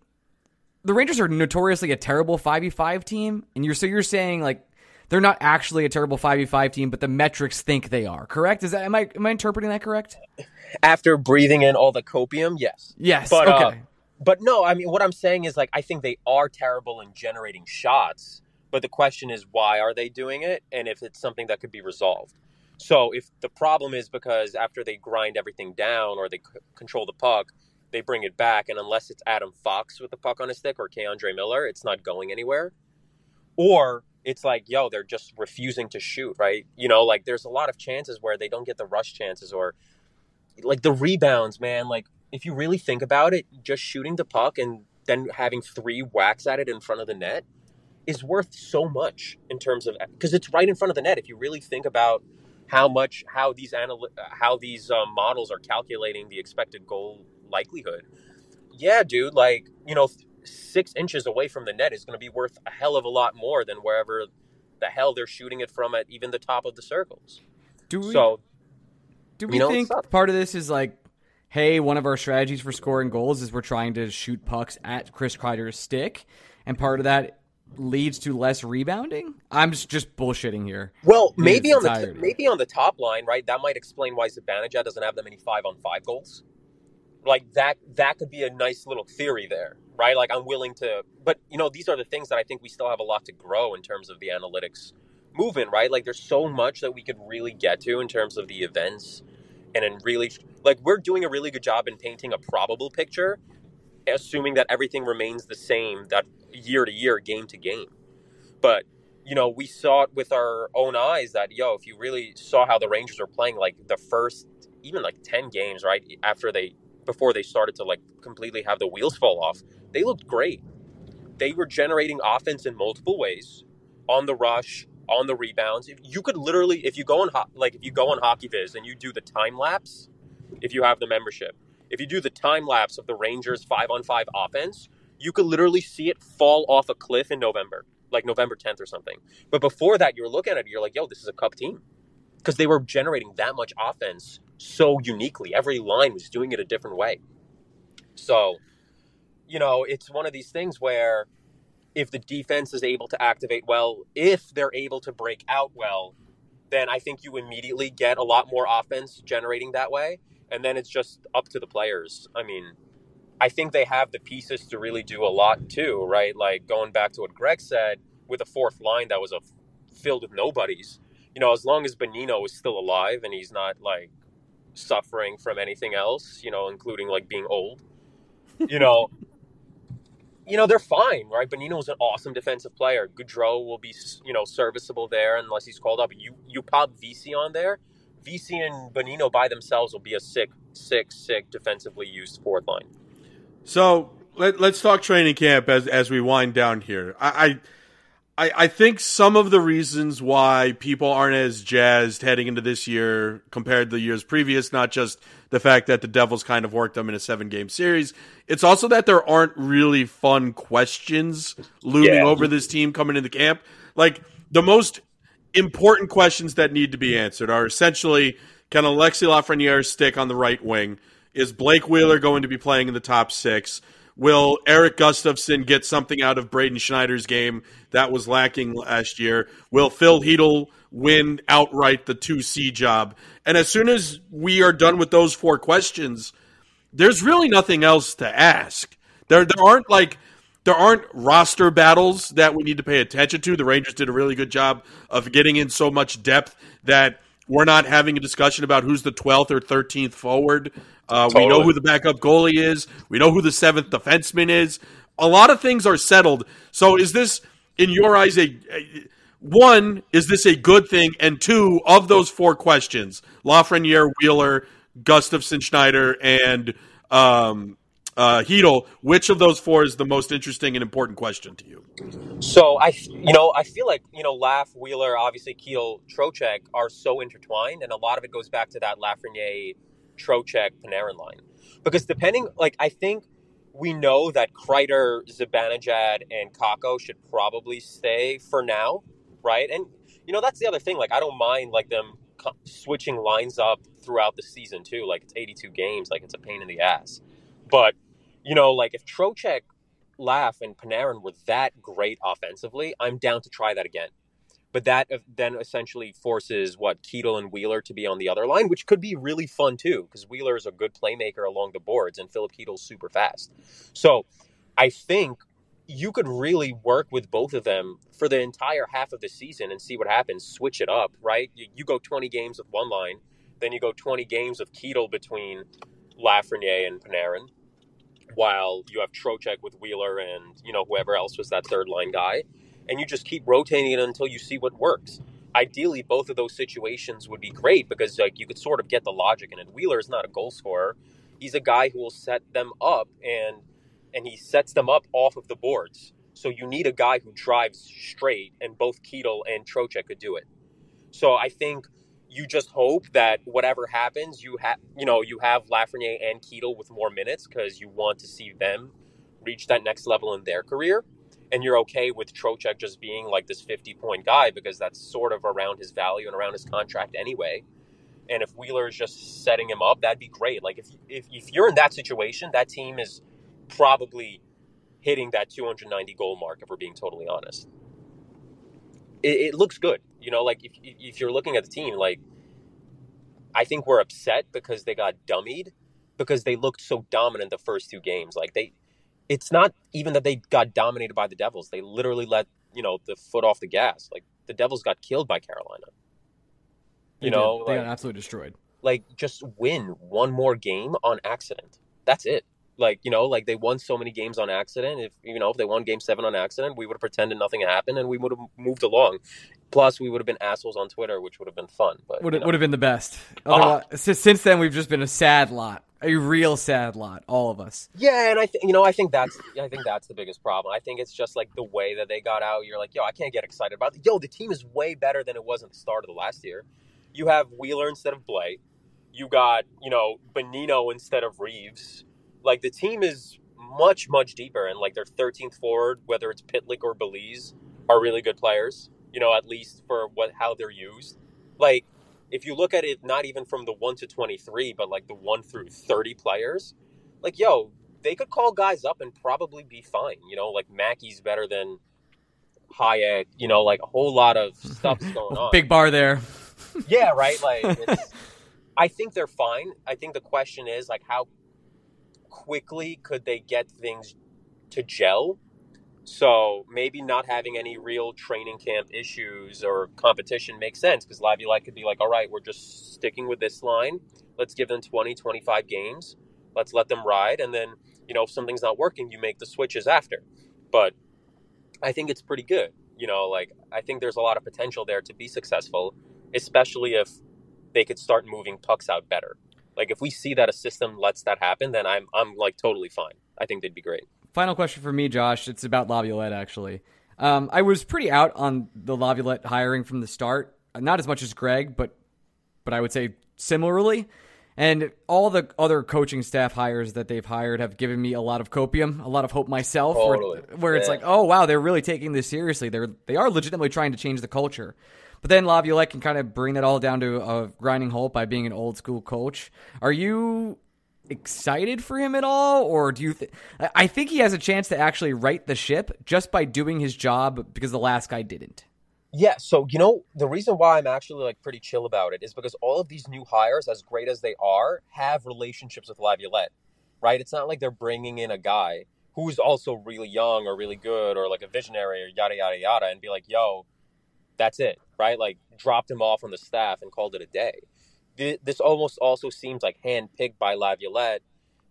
the Rangers are notoriously a terrible five v five team, and you're so you're saying like they're not actually a terrible five v five team, but the metrics think they are. Correct? Is that am I am I interpreting that correct? After breathing in all the copium, yes. Yes. But, uh, okay. But no, I mean, what I'm saying is like I think they are terrible in generating shots. But the question is, why are they doing it, and if it's something that could be resolved. So if the problem is because after they grind everything down or they c- control the puck, they bring it back, and unless it's Adam Fox with the puck on his stick or K'Andre Miller, it's not going anywhere. Or it's like, yo, they're just refusing to shoot, right? You know, like there's a lot of chances where they don't get the rush chances or like the rebounds, man. Like if you really think about it, just shooting the puck and then having three whacks at it in front of the net is worth so much in terms of because it's right in front of the net. If you really think about how much how these anal- how these um, models are calculating the expected goal likelihood, yeah, dude, like you know, six inches away from the net is going to be worth a hell of a lot more than wherever the hell they're shooting it from at even the top of the circles. Do we So do we you know, think part of this is like, hey, one of our strategies for scoring goals is we're trying to shoot pucks at Chris Kreider's stick, and part of that leads to less rebounding? I'm just, just bullshitting here. Well, maybe on the maybe on the top line, right? That might explain why Zibanejad doesn't have that many five on five goals. Like that that could be a nice little theory there, right? Like I'm willing to but you know, these are the things that I think we still have a lot to grow in terms of the analytics movement, right? Like there's so much that we could really get to in terms of the events and in really like we're doing a really good job in painting a probable picture, assuming that everything remains the same that year to year, game to game. But you know, we saw it with our own eyes that yo, if you really saw how the Rangers were playing, like the first even like ten games, right after they before they started to like completely have the wheels fall off, they looked great. They were generating offense in multiple ways, on the rush, on the rebounds. If you could literally, if you go on ho- like if you go on Hockey Viz and you do the time lapse, if you have the membership, if you do the time lapse of the Rangers five on five offense, you could literally see it fall off a cliff in November, like November 10th or something. But before that, you're looking at it, you're like, yo, this is a cup team. Because they were generating that much offense so uniquely. Every line was doing it a different way. So, you know, it's one of these things where if the defense is able to activate well, if they're able to break out well, then I think you immediately get a lot more offense generating that way. And then it's just up to the players. I mean, I think they have the pieces to really do a lot too, right? Like going back to what Greg said with a fourth line that was a filled with nobodies. You know, as long as Bonino is still alive and he's not like suffering from anything else, you know, including like being old, you know, you know, they're fine, right? Bonino's an awesome defensive player. Gaudreau will be, you know, serviceable there unless he's called up. You you pop VC on there, VC and Bonino by themselves will be a sick, sick, sick defensively used fourth line. So let, us talk training camp as as we wind down here. I, I I think some of the reasons why people aren't as jazzed heading into this year compared to the years previous, not just the fact that the Devils kind of worked them in a seven game series. It's also that there aren't really fun questions looming yeah. over this team coming into camp. Like the most important questions that need to be answered are essentially can Alexi Lafreniere stick on the right wing? Is Blake Wheeler going to be playing in the top six? Will Erik Gustafsson get something out of Braden Schneider's game that was lacking last year? Will Phil Chytil win outright the 2C job? And as soon as we are done with those four questions, there's really nothing else to ask. There, there aren't like there aren't roster battles that we need to pay attention to. The Rangers did a really good job of getting in so much depth that we're not having a discussion about who's the 12th or 13th forward. Uh, totally. We know who the backup goalie is. We know who the seventh defenseman is. A lot of things are settled. So, is this, in your eyes, a, a one, is this a good thing? And two, of those four questions, Lafreniere, Wheeler, Gustafsson, Schneider, and um, uh, Chytil, which of those four is the most interesting and important question to you? So I, you know, I feel like you know, Laugh, Wheeler, obviously Keel, Trocheck are so intertwined, and a lot of it goes back to that Lafreniere, Trocheck, Panarin line, because depending, like I think we know that Kreider, Zibanejad, and Kakko should probably stay for now right? And you know that's the other thing. Like I don't mind like them switching lines up throughout the season too. Like it's 82 games. Like it's a pain in the ass. But you know, like if Trocheck, Laugh, and Panarin were that great offensively, I'm down to try that again. But that uh, then essentially forces what Chytil and Wheeler to be on the other line, which could be really fun too, because Wheeler is a good playmaker along the boards, and Filip Chytil's super fast. So I think you could really work with both of them for the entire half of the season and see what happens. Switch it up, right? You, you go 20 games with one line, then you go 20 games of Chytil between Lafreniere and Panarin, while you have Trocheck with Wheeler and you know whoever else was that third line guy, and you just keep rotating it until you see what works. Ideally, both of those situations would be great because like you could sort of get the logic in it. Wheeler is not a goal scorer; he's a guy who will set them up and and he sets them up off of the boards. So you need a guy who drives straight, and both Chytil and Trocheck could do it. So I think you just hope that whatever happens, you have you know you have Lafreniere and Chytil with more minutes because you want to see them reach that next level in their career, and you're okay with Trocheck just being like this 50 point guy because that's sort of around his value and around his contract anyway. And if Wheeler is just setting him up, that'd be great. Like if if, if you're in that situation, that team is probably hitting that 290 goal mark if we're being totally honest. It, it, looks good, you know. Like if if you're looking at the team, like I think we're upset because they got dummied because they looked so dominant the first two games. Like they, it's not even that they got dominated by the Devils. They literally let you know the foot off the gas. Like the Devils got killed by Carolina. You they know, did. they like, got absolutely destroyed. Like just win one more game on accident. That's it like you know like they won so many games on accident. If you know if they won game seven on accident we would have pretended nothing happened and we would have moved along. Plus we would have been assholes on twitter which would have been fun but would, you know. would have been the best. Uh, since then we've just been a sad lot a real sad lot all of us. Yeah and i think you know i think that's i think that's the biggest problem. I think it's just like the way that they got out. You're like yo i can't get excited about it. yo the team is way better than it was at the start of the last year. You have wheeler instead of blake. You got you know bonino instead of reaves like the team is much much deeper, and like their 13th forward, whether it's Pitlick or Belize, are really good players. You know, at least for what how they're used. Like if you look at it, not even from the one to 23, but like the one through 30 players, like yo, they could call guys up and probably be fine. You know, like Mackey's better than Hajek. You know, like a whole lot of stuff's going on. Big bar there. yeah, right. Like, I think they're fine. I think the question is like how quickly could they get things to gel So maybe not having any real training camp issues or competition makes sense because Laviolette could be like, all right, we're just sticking with this line. Let's give them 20, 25 games. Let's let them ride. And then, you know, if something's not working, you make the switches after. But I think it's pretty good. You know, like, I think there's a lot of potential there to be successful, especially if they could start moving pucks out better. Like, if we see that a system lets that happen, then I'm, I'm like totally fine. I think they'd be great. Final question for me, Josh. It's about Laviolette, actually. Um, I was pretty out on the Laviolette hiring from the start. Not as much as Greg, but but I would say similarly. And all the other coaching staff hires that they've hired have given me a lot of copium, a lot of hope myself. Totally. Where, where it's like, oh wow, they're really taking this seriously. They're they are legitimately trying to change the culture. But then Laviolette can kind of bring that all down to a grinding halt by being an old school coach. Are you excited for him at all, or do you? Th- I- think he has a chance to actually right the ship just by doing his job because the last guy didn't. Yeah, so you know the reason why I'm actually like pretty chill about it is because all of these new hires, as great as they are, have relationships with Laviolette, right? It's not like they're bringing in a guy who's also really young or really good or like a visionary or yada yada yada, and be like, "Yo, that's it," right? Like dropped him off on the staff and called it a day. This almost also seems like handpicked by Laviolette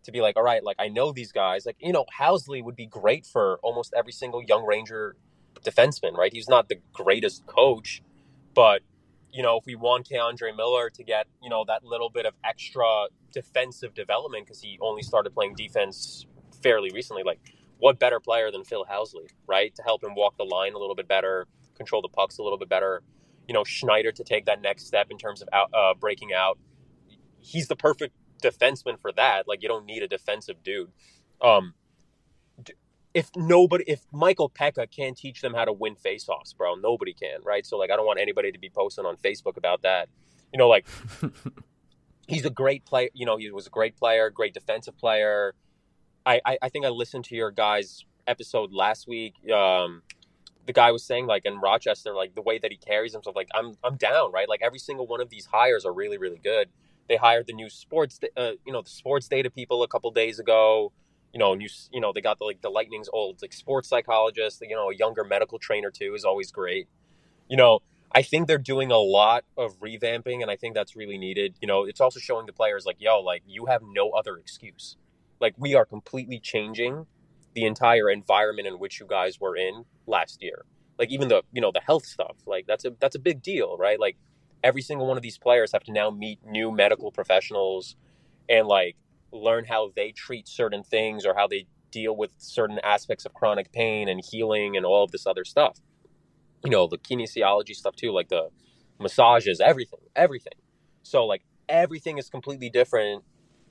to be like, "All right, like I know these guys. Like you know, Housley would be great for almost every single young Ranger defenseman, right? He's not the greatest coach, but you know, if we want K'Andre Miller to get you know that little bit of extra defensive development because he only started playing defense fairly recently, like what better player than Phil Housley, right? To help him walk the line a little bit better, control the pucks a little bit better. You know, Schneider to take that next step in terms of out, uh, breaking out. He's the perfect defenseman for that. Like you don't need a defensive dude. Um, if nobody if Michael Peca can't teach them how to win faceoffs, bro, nobody can, right? So like I don't want anybody to be posting on Facebook about that. You know, like he's a great player, you know, he was a great player, great defensive player. I, I, I think I listened to your guys episode last week. Um the guy was saying like in Rochester, like the way that he carries himself, like I'm I'm down, right? Like every single one of these hires are really, really good. They hired the new sports uh, you know, the sports data people a couple days ago you know, new, you know, they got the like the Lightning's old like sports psychologist, you know, a younger medical trainer too is always great. You know, I think they're doing a lot of revamping, and I think that's really needed. You know, it's also showing the players like, yo, like you have no other excuse. Like we are completely changing the entire environment in which you guys were in last year. Like even the you know the health stuff, like that's a that's a big deal, right? Like every single one of these players have to now meet new medical professionals and like learn how they treat certain things or how they deal with certain aspects of chronic pain and healing and all of this other stuff. You know, the kinesiology stuff too, like the massages, everything, everything. So like everything is completely different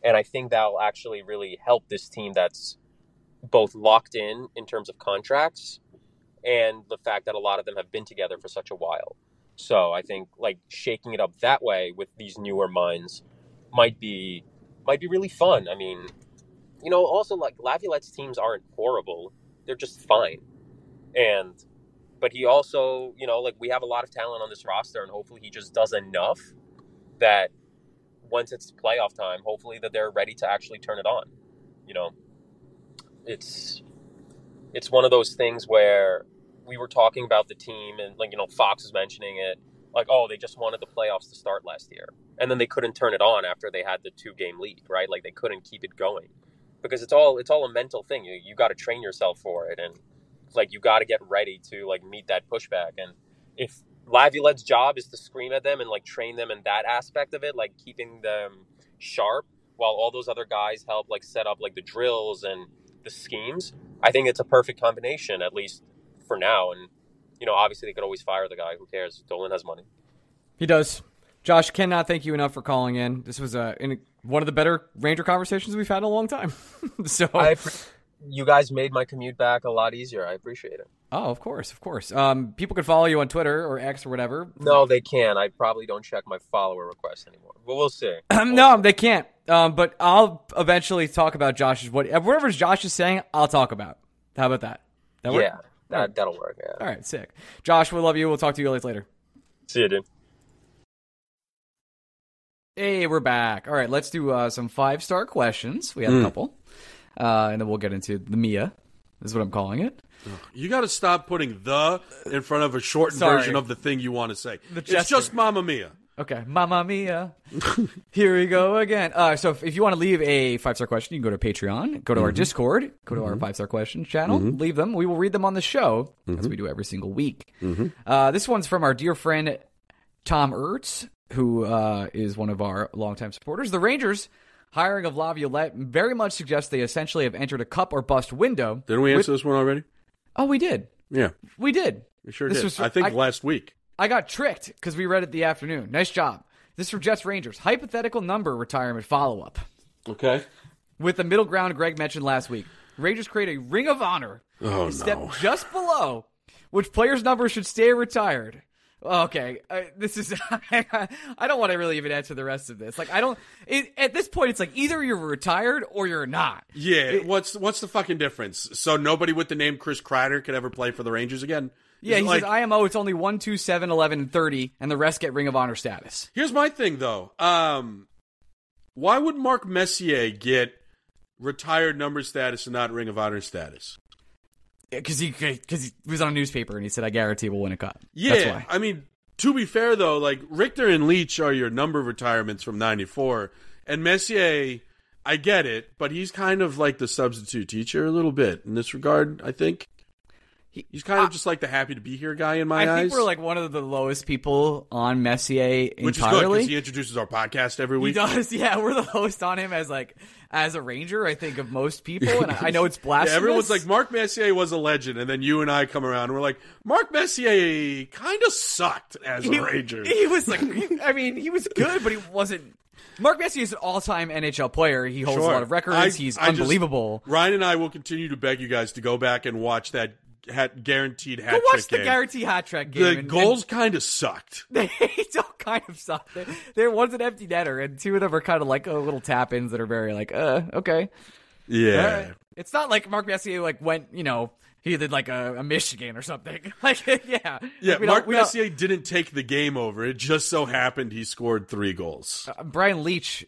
and I think that'll actually really help this team that's both locked in in terms of contracts and the fact that a lot of them have been together for such a while. So I think like shaking it up that way with these newer minds might be might be really fun. I mean, you know, also like Laviolette's teams aren't horrible; they're just fine. And but he also, you know, like we have a lot of talent on this roster, and hopefully he just does enough that once it's playoff time, hopefully that they're ready to actually turn it on. You know, it's it's one of those things where we were talking about the team, and like you know, Fox was mentioning it, like oh, they just wanted the playoffs to start last year, and then they couldn't turn it on after they had the two game lead, right? Like they couldn't keep it going because it's all it's all a mental thing. You you got to train yourself for it, and like you got to get ready to like meet that pushback. And if Laviolette's job is to scream at them and like train them in that aspect of it, like keeping them sharp, while all those other guys help like set up like the drills and the schemes, I think it's a perfect combination, at least for now. And you know, obviously they could always fire the guy. Who cares? Dolan has money. He does. Josh, cannot thank you enough for calling in. This was uh, in one of the better Ranger conversations we've had in a long time. so, I, you guys made my commute back a lot easier. I appreciate it. oh, of course, of course. Um, people can follow you on Twitter or X or whatever. No, they can. I probably don't check my follower requests anymore, but we'll see. no, they can't. Um, but I'll eventually talk about Josh's what whatever Josh is saying. I'll talk about. How about that? That work? yeah, that that'll work. Yeah. All right, sick. Josh, we love you. We'll talk to you guys later. See you, dude. Hey, we're back. All right, let's do uh, some five star questions. We have a couple, uh, and then we'll get into the Mia. is what I'm calling it. You got to stop putting the in front of a shortened Sorry. version of the thing you want to say. The it's just Mamma Mia. Okay, Mamma Mia. Here we go again. Uh, so if, if you want to leave a five star question, you can go to Patreon, go to our Discord, go to our five star question channel, leave them. We will read them on the show as we do every single week. Uh, this one's from our dear friend Tom Ertz, who uh, is one of our longtime supporters. The Rangers hiring of Laviolette very much suggests they essentially have entered a cup or bust window. Didn't we answer this one already? Oh, we did. Yeah, We did. we sure This did. was- I think I- last week. I got tricked because we read it the afternoon. Nice job. This is for Jets Rangers. Hypothetical number retirement follow up. Okay. With the middle ground Greg mentioned last week, Rangers create a ring of honor, Oh a step just below which player's number should stay retired. Okay, uh, this is. I don't want to really even answer the rest of this. Like, I don't. It, at this point, it's like either you're retired or you're not. Yeah. what's what's the fucking difference? So nobody with the name Chris Kreider could ever play for the Rangers again. Yeah, he like, says IMO. It's only one, two, seven, eleven, and thirty, and the rest get ring of honor status. Here's my thing though. Um, why would Mark Messier get retired number status and not Ring of Honor status? Because he because he was on a newspaper and he said, "I guarantee we'll win a cup." Yeah, That's why. I mean, to be fair though, like Richter and Leetch are your number retirements from '94, and Messier, I get it, but he's kind of like the substitute teacher a little bit in this regard. I think he's kind of just like the happy to be here guy in my I eyes. think we're like one of the lowest people on Messier which is good because he introduces our podcast every week. He does, yeah. We're the host on him as like as a ranger. I think of most people, and I, I know it's blasphemous. Yeah, everyone's like Mark Messier was a legend, and then you and I come around and we're like Mark Messier kind of sucked as a Ranger. he was like, I mean, he was good, but he wasn't. Mark Messier is an all-time NHL player. He holds Sure. a lot of records. I- He's I just- unbelievable. Ryan and I will continue to beg you guys to go back and watch that hat, guaranteed hat Go watch trick the game. guarantee hat trick game. the and- goals kind of sucked. they don't kind of suck. They- There one's an empty netter, and two of them are kind of like oh, little tap-ins that are very like, uh, okay. Yeah. All right. It's not like Mark Messier like went, you know, he did like a, a Michigan or something. Like, yeah, Yeah, Like, Mark Messier didn't take the game over. It just so happened he scored three goals. Uh, Brian Leetch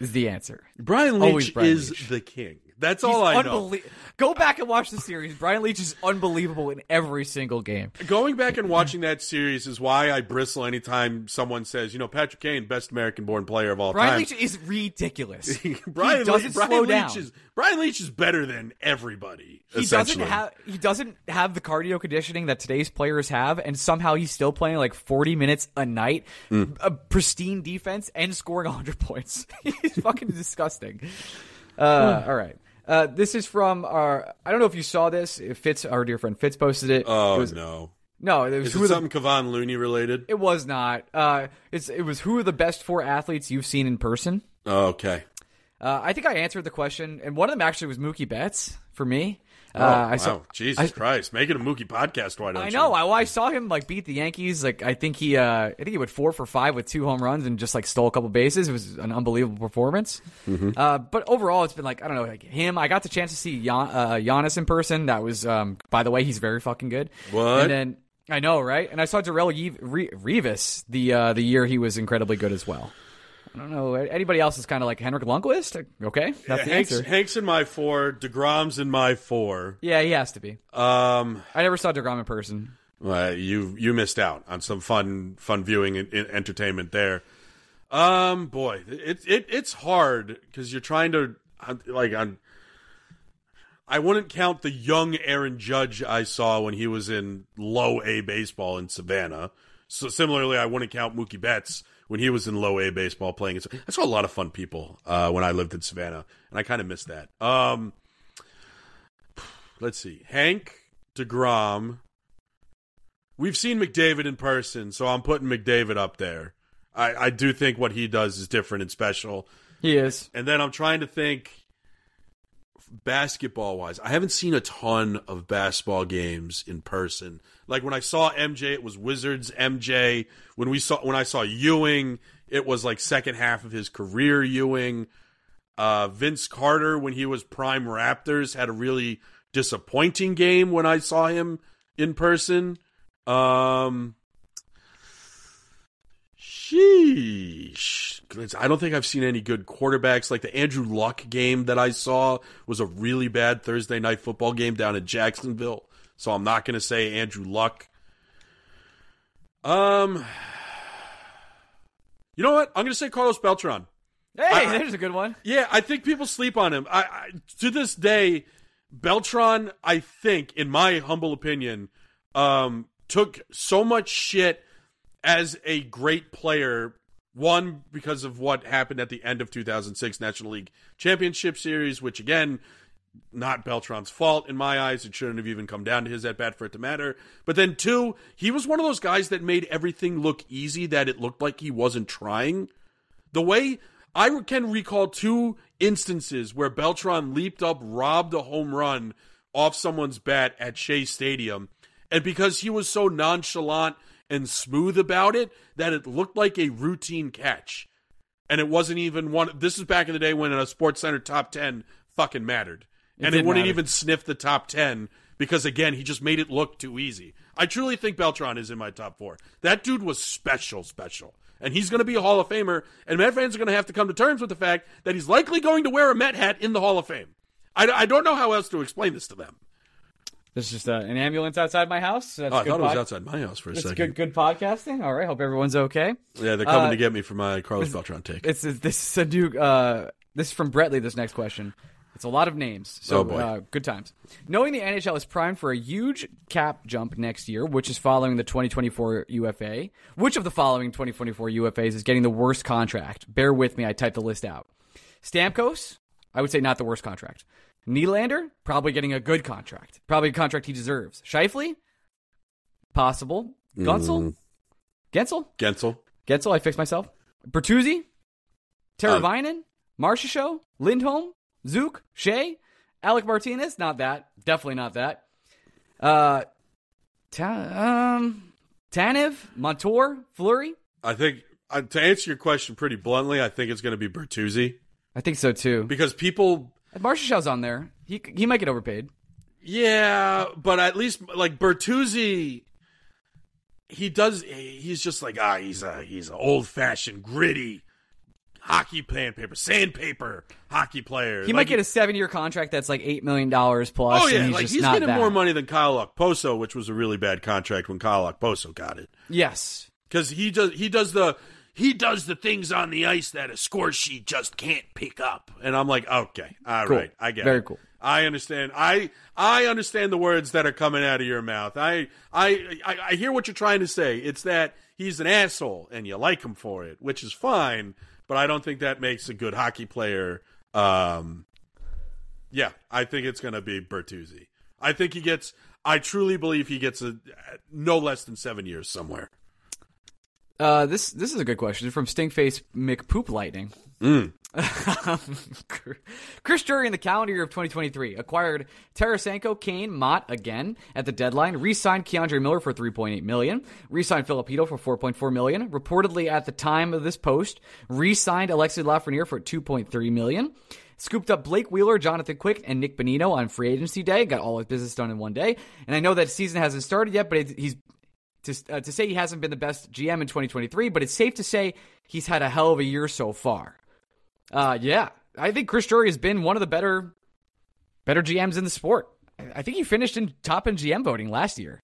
is the answer. Brian Leetch Brian is Leetch. the king. That's all I know. Unbelie- Go back and watch the series. Brian Leetch is unbelievable in every single game. Going back and watching that series is why I bristle anytime someone says, you know, Patrick Kane, best American-born player of all time. Brian time. Leetch is ridiculous. Brian, he doesn't Brian slow Leetch down. is Brian Leetch is better than everybody. he doesn't have he doesn't have the cardio conditioning that today's players have, and somehow he's still playing like forty minutes a night, Mm. a pristine defense, and scoring hundred points. he's fucking disgusting. Uh, all right. Uh, this is from our. I don't know if you saw this. If Fitz, our dear friend Fitz, posted it. Oh it was, no! no, it was Is it the something Kevon Looney related? It was not. Uh, it's it was who are the best four athletes you've seen in person? Oh, okay. Uh, I think I answered the question, and one of them actually was Mookie Betts for me. Oh, uh, I wow. Jesus I- Christ! Make it a Mookie podcast. Why don't I you? know. I, well, I saw him like beat the Yankees. Like I think he, uh, I think he went four for five with two home runs and just like stole a couple bases. It was an unbelievable performance. Mm-hmm. Uh, but overall, it's been like I don't know, like him. I got the chance to see Gian, uh, Giannis in person. That was, um, by the way, he's very fucking good. What? And then I know, right? And I saw Darrelle Revis the uh, the year he was incredibly good as well. I don't know. Anybody else is kind of like Henrik Lundqvist? Okay, that's the Hank's, answer. Hank's in my four. Degrom's in my four. Yeah, he has to be. Um, I never saw Degrom in person. well, you you missed out on some fun fun viewing and, and entertainment there. Um, boy, it it it's hard because you're trying to like I'm. I wouldn't count the young Aaron Judge I saw when he was in low A baseball in Savannah. So similarly, I wouldn't count Mookie Betts when he was in low A baseball playing. I saw a lot of fun people uh, when I lived in Savannah, and I kind of missed that. Um, let's see, Hank Degrom. We've seen McDavid in person, so I'm putting McDavid up there. I, I do think what he does is different and special. He is. And then I'm trying to think basketball wise. I haven't seen a ton of basketball games in person. Like when I saw MJ, it was Wizards MJ. When we saw when I saw Ewing, it was like second half of his career Ewing. Uh, Vince Carter when he was prime Raptors had a really disappointing game when I saw him in person. Um Sheesh. I don't think I've seen any good quarterbacks. Like the Andrew Luck game that I saw was a really bad Thursday night football game down in Jacksonville. So I'm not going to say Andrew Luck. Um, you know what? I'm going to say Carlos Beltran. Hey, I- there's a good one. Yeah, I think people sleep on him. I, I to this day, Beltran, I think, in my humble opinion, um, took so much shit as a great player. One because of what happened at the end of 2006 National League Championship Series, which again, not Beltran's fault in my eyes. It shouldn't have even come down to his at bat for it to matter. But then two, he was one of those guys that made everything look easy. That it looked like he wasn't trying. The way I can recall two instances where Beltran leaped up, robbed a home run off someone's bat at Shea Stadium, and because he was so nonchalant and smooth about it, that it looked like a routine catch. And it wasn't even one. This is back in the day when a Sports Center top 10 fucking mattered. And it wouldn't matter. even sniff the top 10 because, again, he just made it look too easy. I truly think Beltran is in my top four. That dude was special, special. And he's going to be a Hall of Famer. And Met fans are going to have to come to terms with the fact that he's likely going to wear a Met hat in the Hall of Fame. I, I don't know how else to explain this to them. There's just uh, an ambulance outside my house. That's Oh, I thought it was outside my house for a That's second. good, good podcasting. All right, hope everyone's okay. Yeah, they're coming Uh, to get me for my Carlos Beltran take. It's this is a new. Uh, this is from Bretley. This next question. It's a lot of names, so Oh, boy. Uh, good times. Knowing the NHL is primed for a huge cap jump next year, which is following the 2024 UFA. Which of the following 2024 UFAs is getting the worst contract? Bear with me. I typed the list out. Stamkos, I would say not the worst contract. Nylander, probably getting a good contract. Probably a contract he deserves. Shifley, possible. Gunsel, Gensel, Gensel. Getzel, I fixed myself. Bertuzzi, Teravainen, Marchessault, Lindholm, Zook, Shea, Alec Martinez. Not that. Definitely not that. Uh, Ta- um, Tanev, Montour, Fleury. I think, uh, to answer your question pretty bluntly, I think it's going to be Bertuzzi. I think so too. Because people Show's on there. He he might get overpaid. Yeah, but at least like Bertuzzi, he does. He's just like ah, he's a he's an old fashioned gritty hockey playing paper, sandpaper hockey player. He Like, might get a seven year contract that's like eight million dollars plus. Oh and yeah, he's like he's getting that. more money than Kyle Okposo, which was a really bad contract when Kyle Okposo got it Yes, because he does he does the he does the things on the ice that a score sheet just can't pick up, and I'm like, okay, all right, Cool. I get Very it. cool. I understand. I I understand the words that are coming out of your mouth. I I I, I hear what you're trying to say. It's that he's an asshole and you like him for it, which is fine. But I don't think that makes a good hockey player. Um, yeah, I think it's going to be Bertuzzi. I think he gets. I truly believe he gets a no less than seven years somewhere. Uh, this this is a good question from Stinkface McPoop Lightning. Mm. Chris Drury in the calendar year of 2023 acquired Tarasenko, Kane, Motte again at the deadline. Re-signed K'Andre Miller for 3.8 million. Re-signed Filipino for 4.4 million. Reportedly at the time of this post, re-signed Alexis Lafreniere for 2.3 million. Scooped up Blake Wheeler, Jonathan Quick, and Nick Bonino on free agency day. Got all his business done in one day. And I know that season hasn't started yet, but he's to, uh, to say he hasn't been the best GM in 2023, but it's safe to say he's had a hell of a year so far. Uh, yeah, I think Chris Drury has been one of the better, better GMs in the sport. I- think he finished in top in GM voting last year,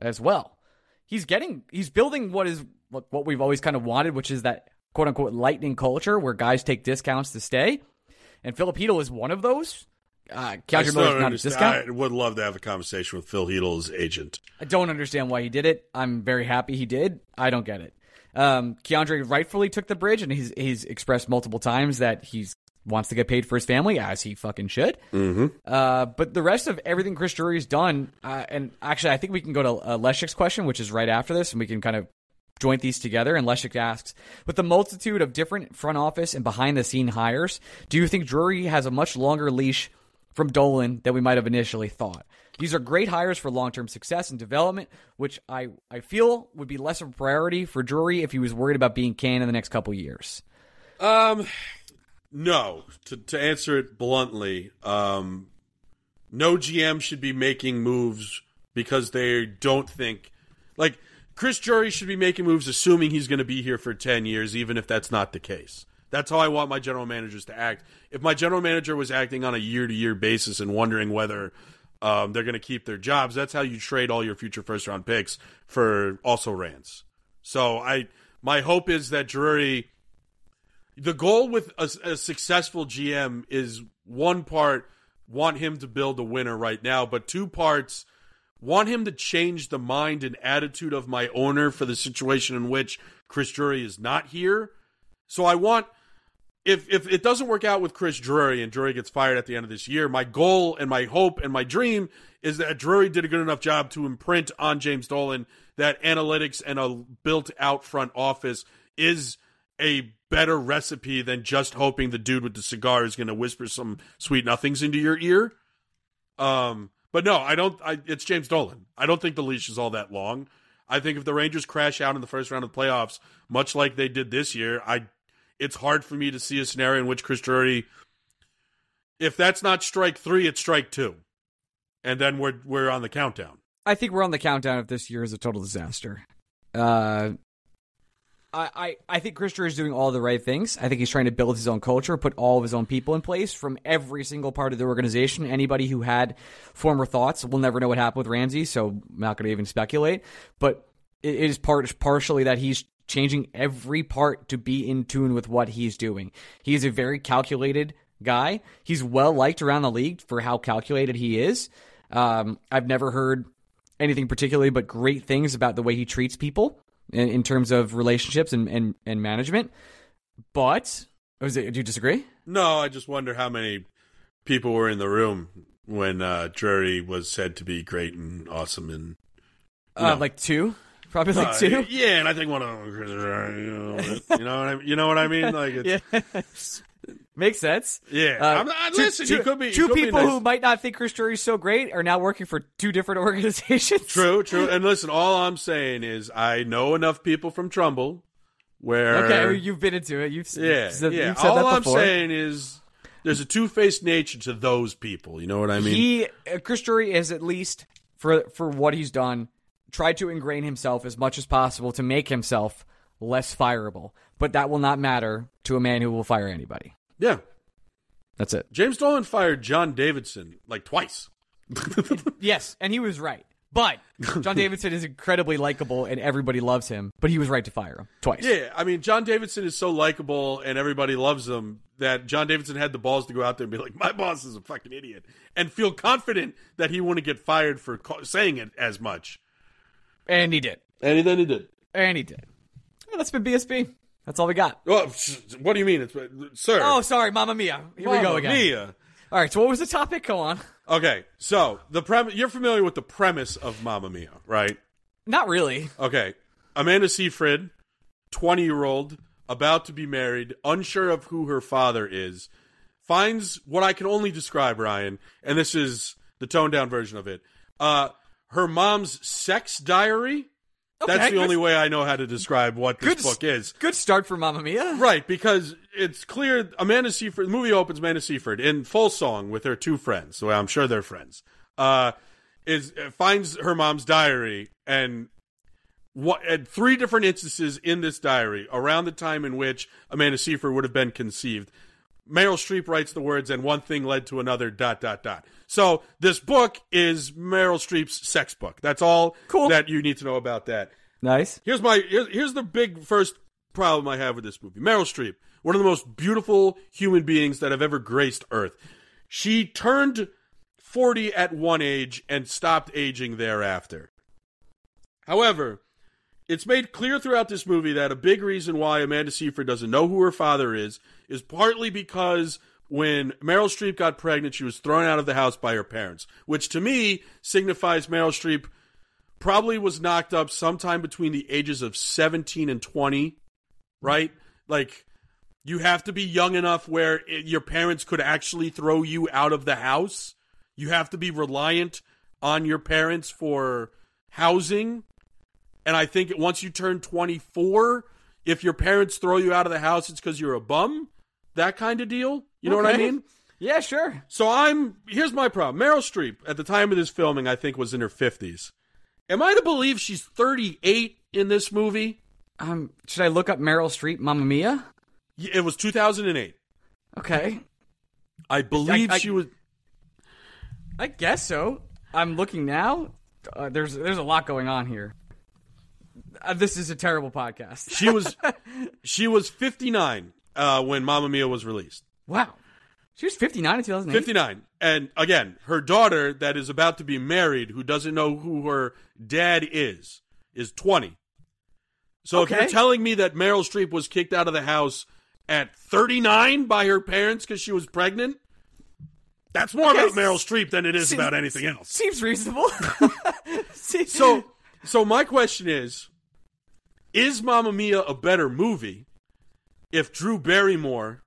as well. He's getting, he's building what is what, what we've always kind of wanted, which is that quote unquote lightning culture where guys take discounts to stay, and Filipino is one of those. Uh, I K'Andre Miller's don't a discount. I would love to have a conversation with Phil Chytil's agent. I don't understand why he did it. I'm very happy he did. I don't get it. Um, K'Andre rightfully took the bridge, and he's he's expressed multiple times that he's wants to get paid for his family, as he fucking should. Mm-hmm. Uh, but the rest of everything Chris Drury's done, uh, and actually, I think we can go to uh, Leszek's question, which is right after this, and we can kind of joint these together. And Leshik asks, with the multitude of different front office and behind the scene hires, do you think Drury has a much longer leash from Dolan than we might have initially thought? These are great hires for long term success and development, which I, I feel would be less of a priority for Drury if he was worried about being canned in the next couple years. Um, no. To to answer it bluntly, um, no GM should be making moves because they don't think like Chris Drury should be making moves assuming he's going to be here for 10 years, even if that's not the case. That's how I want my general managers to act. If my general manager was acting on a year to year basis and wondering whether um, they're going to keep their jobs, that's how you trade all your future first round picks for also rans. So I, my hope is that Drury, the goal with a, a successful GM is one part want him to build a winner right now, but two parts want him to change the mind and attitude of my owner for the situation in which Chris Drury is not here. So I want if if it doesn't work out with Chris Drury and Drury gets fired at the end of this year, my goal and my hope and my dream is that Drury did a good enough job to imprint on James Dolan that analytics and a built out front office is a better recipe than just hoping the dude with the cigar is going to whisper some sweet nothings into your ear. Um, but no, I don't. I, it's James Dolan. I don't think the leash is all that long. I think if the Rangers crash out in the first round of the playoffs, much like they did this year, I it's hard for me to see a scenario in which Chris Drury, if that's not strike three, it's strike two, and then we're we're on the countdown. I think we're on the countdown if this year is a total disaster. Uh, I, I, I think Chris Drury is doing all the right things. I think he's trying to build his own culture, put all of his own people in place from every single part of the organization. Anybody who had former thoughts will never know what happened with Ramsey, so I'm not going to even speculate. But it is part partially that he's changing every part to be in tune with what he's doing. He's a very calculated guy. He's well liked around the league for how calculated he is. Um, I've never heard anything particularly but great things about the way he treats people in, in terms of relationships and, and, and management. But was it, do you disagree? No, I just wonder how many people were in the room when uh, Drury was said to be great and awesome and uh, like two. Probably like Uh, two. yeah, and I think one of them, you know, you know what I, you know what I mean? Like, it's, yeah. Makes sense. yeah. Uh, I'm not, two- listen, two, could be two people nice. who might not think Chris Drury's so great are now working for two different organizations. True, true. And listen, all I'm saying is I know enough people from Trumbull where Okay, you've been into it. You've, yeah, you've yeah. You've all I'm saying is there's a two-faced nature to those people. You know what I mean? he uh, Chris Drury is at least for for what he's done tried to ingrain himself as much as possible to make himself less fireable. But that will not matter to a man who will fire anybody. yeah. That's it. James Dolan fired John Davidson like twice. Yes, and he was right. But John Davidson is incredibly likable and everybody loves him. But he was right to fire him twice. Yeah, I mean, John Davidson is so likable and everybody loves him that John Davidson had the balls to go out there and be like, "My boss is a fucking idiot," and feel confident that he wouldn't get fired for saying it as much. And he did. And then he did. And he did. Well, that's been BSB. That's all we got. Well, what do you mean? It's sir. Oh, sorry, Mamma Mia. Here we go Mamma again. Mia. All right, so what was the topic? Go on. Okay, so the premise you're familiar with the premise of Mamma Mia, right? Not really. Okay. Amanda Seyfried, 20 year old, about to be married, unsure of who her father is, finds what I can only describe, Ryan, and this is the toned down version of it. Uh, her mom's sex diary. That's the only way I know how to describe what this Good book is. Good start for Mamma Mia. Right, because it's clear Amanda Seyfried. The movie opens Amanda Seyfried in full song with her two friends. So I'm sure they're friends. Uh, is uh, finds her mom's diary and what at three different instances in this diary around the time in which Amanda Seyfried would have been conceived. Meryl Streep writes the words, and one thing led to another. Dot dot dot. So this book is Meryl Streep's sex book. That's all Cool. that you need to know about that. Nice. Here's my here's, here's the big first problem I have with this movie. Meryl Streep, one of the most beautiful human beings that have ever graced Earth. She turned 40 at one age and stopped aging thereafter. However, it's made clear throughout this movie that a big reason why Amanda Seyfried doesn't know who her father is is partly because when Meryl Streep got pregnant, she was thrown out of the house by her parents, which to me signifies Meryl Streep probably was knocked up sometime between the ages of 17 and 20, right? Like, you have to be young enough where it, your parents could actually throw you out of the house. You have to be reliant on your parents for housing. And I think once you turn 24, if your parents throw you out of the house, it's because you're a bum. That kind of deal. You know what I mean? Yeah, sure. So I'm here's my problem. Meryl Streep at the time of this filming, I think, was in her fifties. Am I to believe she's 38 in this movie. Um, should I look up Meryl Streep, Mamma Mia? Y- It was 2008. Okay, I believe I- she was. I guess so. I'm looking now. Uh, there's there's a lot going on here. Uh, this is a terrible podcast. She was. she was 59 uh, when Mamma Mia was released. Wow, she was 59 in 2008. 59. And again, her daughter that is about to be married, who doesn't know who her dad is, is 20. So if you're telling me that Meryl Streep was kicked out of the house at 39 by her parents because she was pregnant, that's more Okay. about Meryl Streep than it is Seems- about anything else. Seems reasonable. So, so my question is: Is Mamma Mia a better movie if Drew Barrymore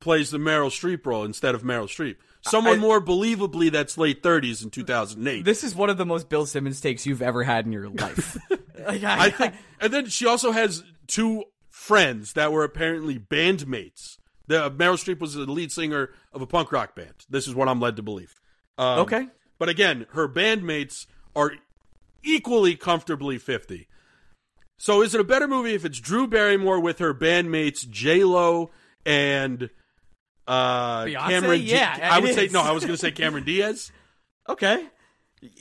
plays the Meryl Streep role instead of Meryl Streep? Someone I- more believably that's late thirties in two thousand eight. this is one of the most Bill Simmons takes you've ever had in your life. like, I think, and then she also has two friends that were apparently bandmates. The Meryl Streep was the lead singer of a punk rock band. This is what I'm led to believe. Um, Okay. but again, her bandmates are equally comfortably fifty. So, is it a better movie if it's Drew Barrymore with her bandmates J Lo and uh, Beyonce? Cameron? Yeah, I would say no. I was going to say Cameron Diaz. okay.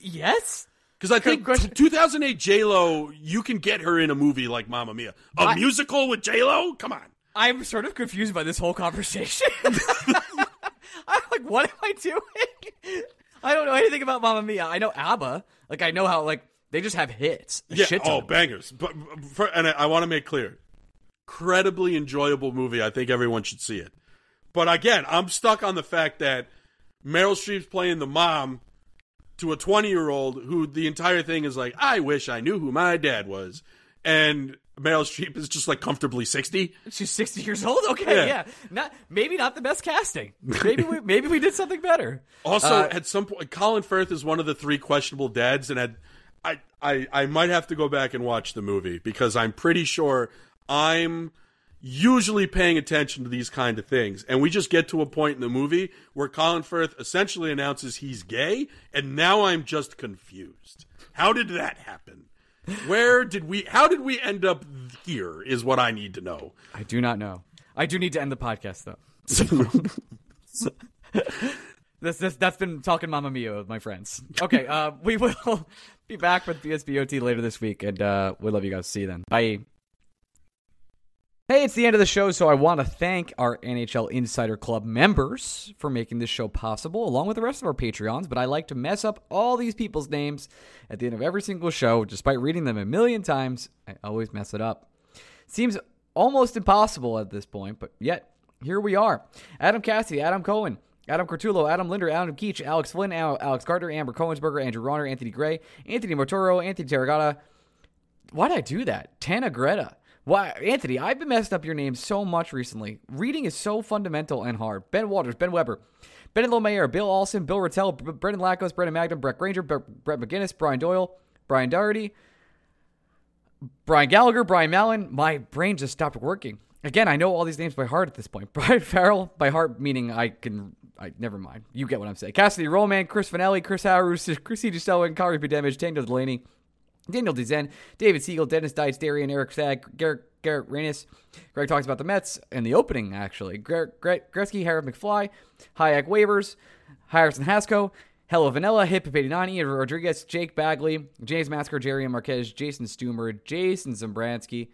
Yes. Because I think question. 2008 J Lo, you can get her in a movie like Mamma Mia, a I- musical with J Lo. Come on, I'm sort of confused by this whole conversation. I'm like, what am I doing? I don't know anything about Mamma Mia. I know ABBA. Like, I know how like they just have hits. Yeah, shit oh bangers. But for, and I, I want to make clear, incredibly enjoyable movie. I think everyone should see it. But again, I'm stuck on the fact that Meryl Streep's playing the mom to a 20 year old who the entire thing is like, I wish I knew who my dad was, and Meryl Streep is just like comfortably 60. She's 60 years old. Okay, Yeah. yeah. Not maybe not the best casting. Maybe we maybe we did something better. Also, Uh, at some point, Colin Firth is one of the three questionable dads, and had, I, I, I might have to go back and watch the movie because I'm pretty sure I'm usually paying attention to these kind of things, and we just get to a point in the movie where Colin Firth essentially announces he's gay, and now I'm just confused. How did that happen? Where did we? How did we end up here? Is what I need to know. I do not know. I do need to end the podcast though. This, this that's been talking Mamma Mia with my friends. Okay, uh, we will be back with BSBOT later this week, and uh, we love you guys. See you then. Bye. Hey, it's the end of the show, so I want to thank our NHL Insider Club members for making this show possible, along with the rest of our Patreons. But I like to mess up all these people's names at the end of every single show, despite reading them a million times. I always mess it up. Seems almost impossible at this point, but yet here we are. Adam Cassidy, Adam Cohen, Adam Cortullo, Adam Linder, Adam Keach, Alex Flynn, Al- Alex Carter, Amber Cohensberger, Andrew Ronner, Anthony Gray, Anthony Motoro, Anthony Terragata. Why did I do that? Tana Greta. Why, Anthony? I've been messing up your name so much recently. Reading is so fundamental and hard. Ben Waters, Ben Weber, Ben Lomayer, Bill Olson, Bill Rattel, B- Brendan Lackos, Brendan Magnum, Brett Granger, Bre- Brett McGinnis, Brian Doyle, Brian Doherty, Brian Gallagher, Brian Mallon. My brain just stopped working. Again, I know all these names by heart at this point. Brian Farrell, by heart, meaning I can. I never mind. You get what I'm saying. Cassidy Roman, Chris Finelli, Chris Harris, Chrissy Giselwin, Kari Damage, Daniel Delaney, Daniel Dezen, David Siegel, Dennis Dice, Darian, Eric Stagg, Garrett, Garrett Reynes. Greg talks about the Mets in the opening, actually. Gre- Gretzky, Harold McFly, Hayek Waivers, Harrison Hasco, Hello Vanilla, Hip 89, Ian Rodriguez, Jake Bagley, James Masker, Jerry Marquez, Jason Stumer, Jason Zambransky,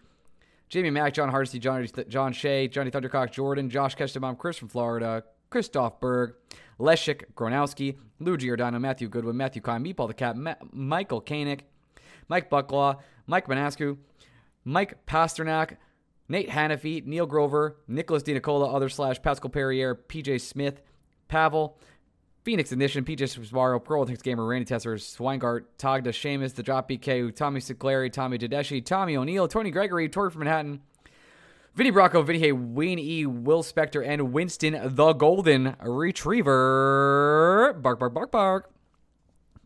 Jamie Mack, John Hardesty, John, John Shea, Johnny Thundercock, Jordan, Josh Kestembaum, Chris from Florida, Christoph Berg, Leszek Gronowski, Lou Giordano, Matthew Goodwin, Matthew Kine, Meatball the Cat, Ma- Michael Koenig, Mike Bucklaw, Mike Manascu, Mike Pasternak, Nate Hannafy, Neil Grover, Nicholas DiNicola, other slash Pascal Perrier, PJ Smith, Pavel, Phoenix Ignition, PJ Sparrow, Pearl Thinks Gamer, Randy Tesser, Swingart, Togda, Seamus, The Drop BK, Tommy Sinclair, Tommy Tedeschi, Tommy O'Neill, Tony Gregory, Tori from Manhattan, Vinny Bracco, Vinny Hay, Wayne E, Will Spector, and Winston the Golden Retriever. Bark, bark, bark, bark.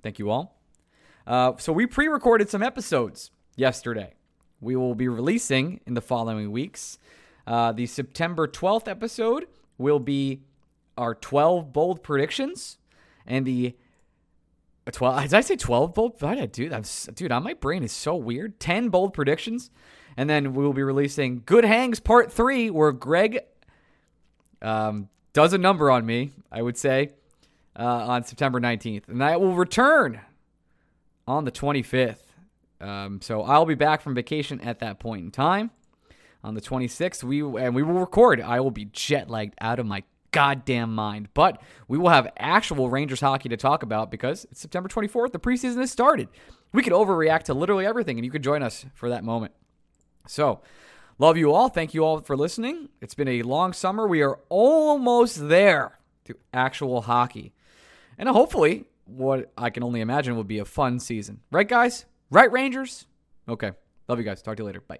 Thank you all. Uh, so we pre-recorded some episodes yesterday. We will be releasing in the following weeks. Uh, the September 12th episode will be our 12 bold predictions, and the 12. Did I say 12 bold? Why did I do that? Dude, my brain is so weird. 10 bold predictions. And then we will be releasing Good Hangs Part 3, where Greg um, does a number on me, I would say, uh, on September 19th. And that will return on the 25th. Um, so I'll be back from vacation at that point in time. On the 26th, we and we will record. I will be jet lagged out of my goddamn mind. But we will have actual Rangers hockey to talk about because it's September 24th. The preseason has started. We could overreact to literally everything, and you could join us for that moment. So, love you all. Thank you all for listening. It's been a long summer. We are almost there to actual hockey. And hopefully, what I can only imagine will be a fun season. Right, guys? Right, Rangers? Okay. Love you guys. Talk to you later. Bye.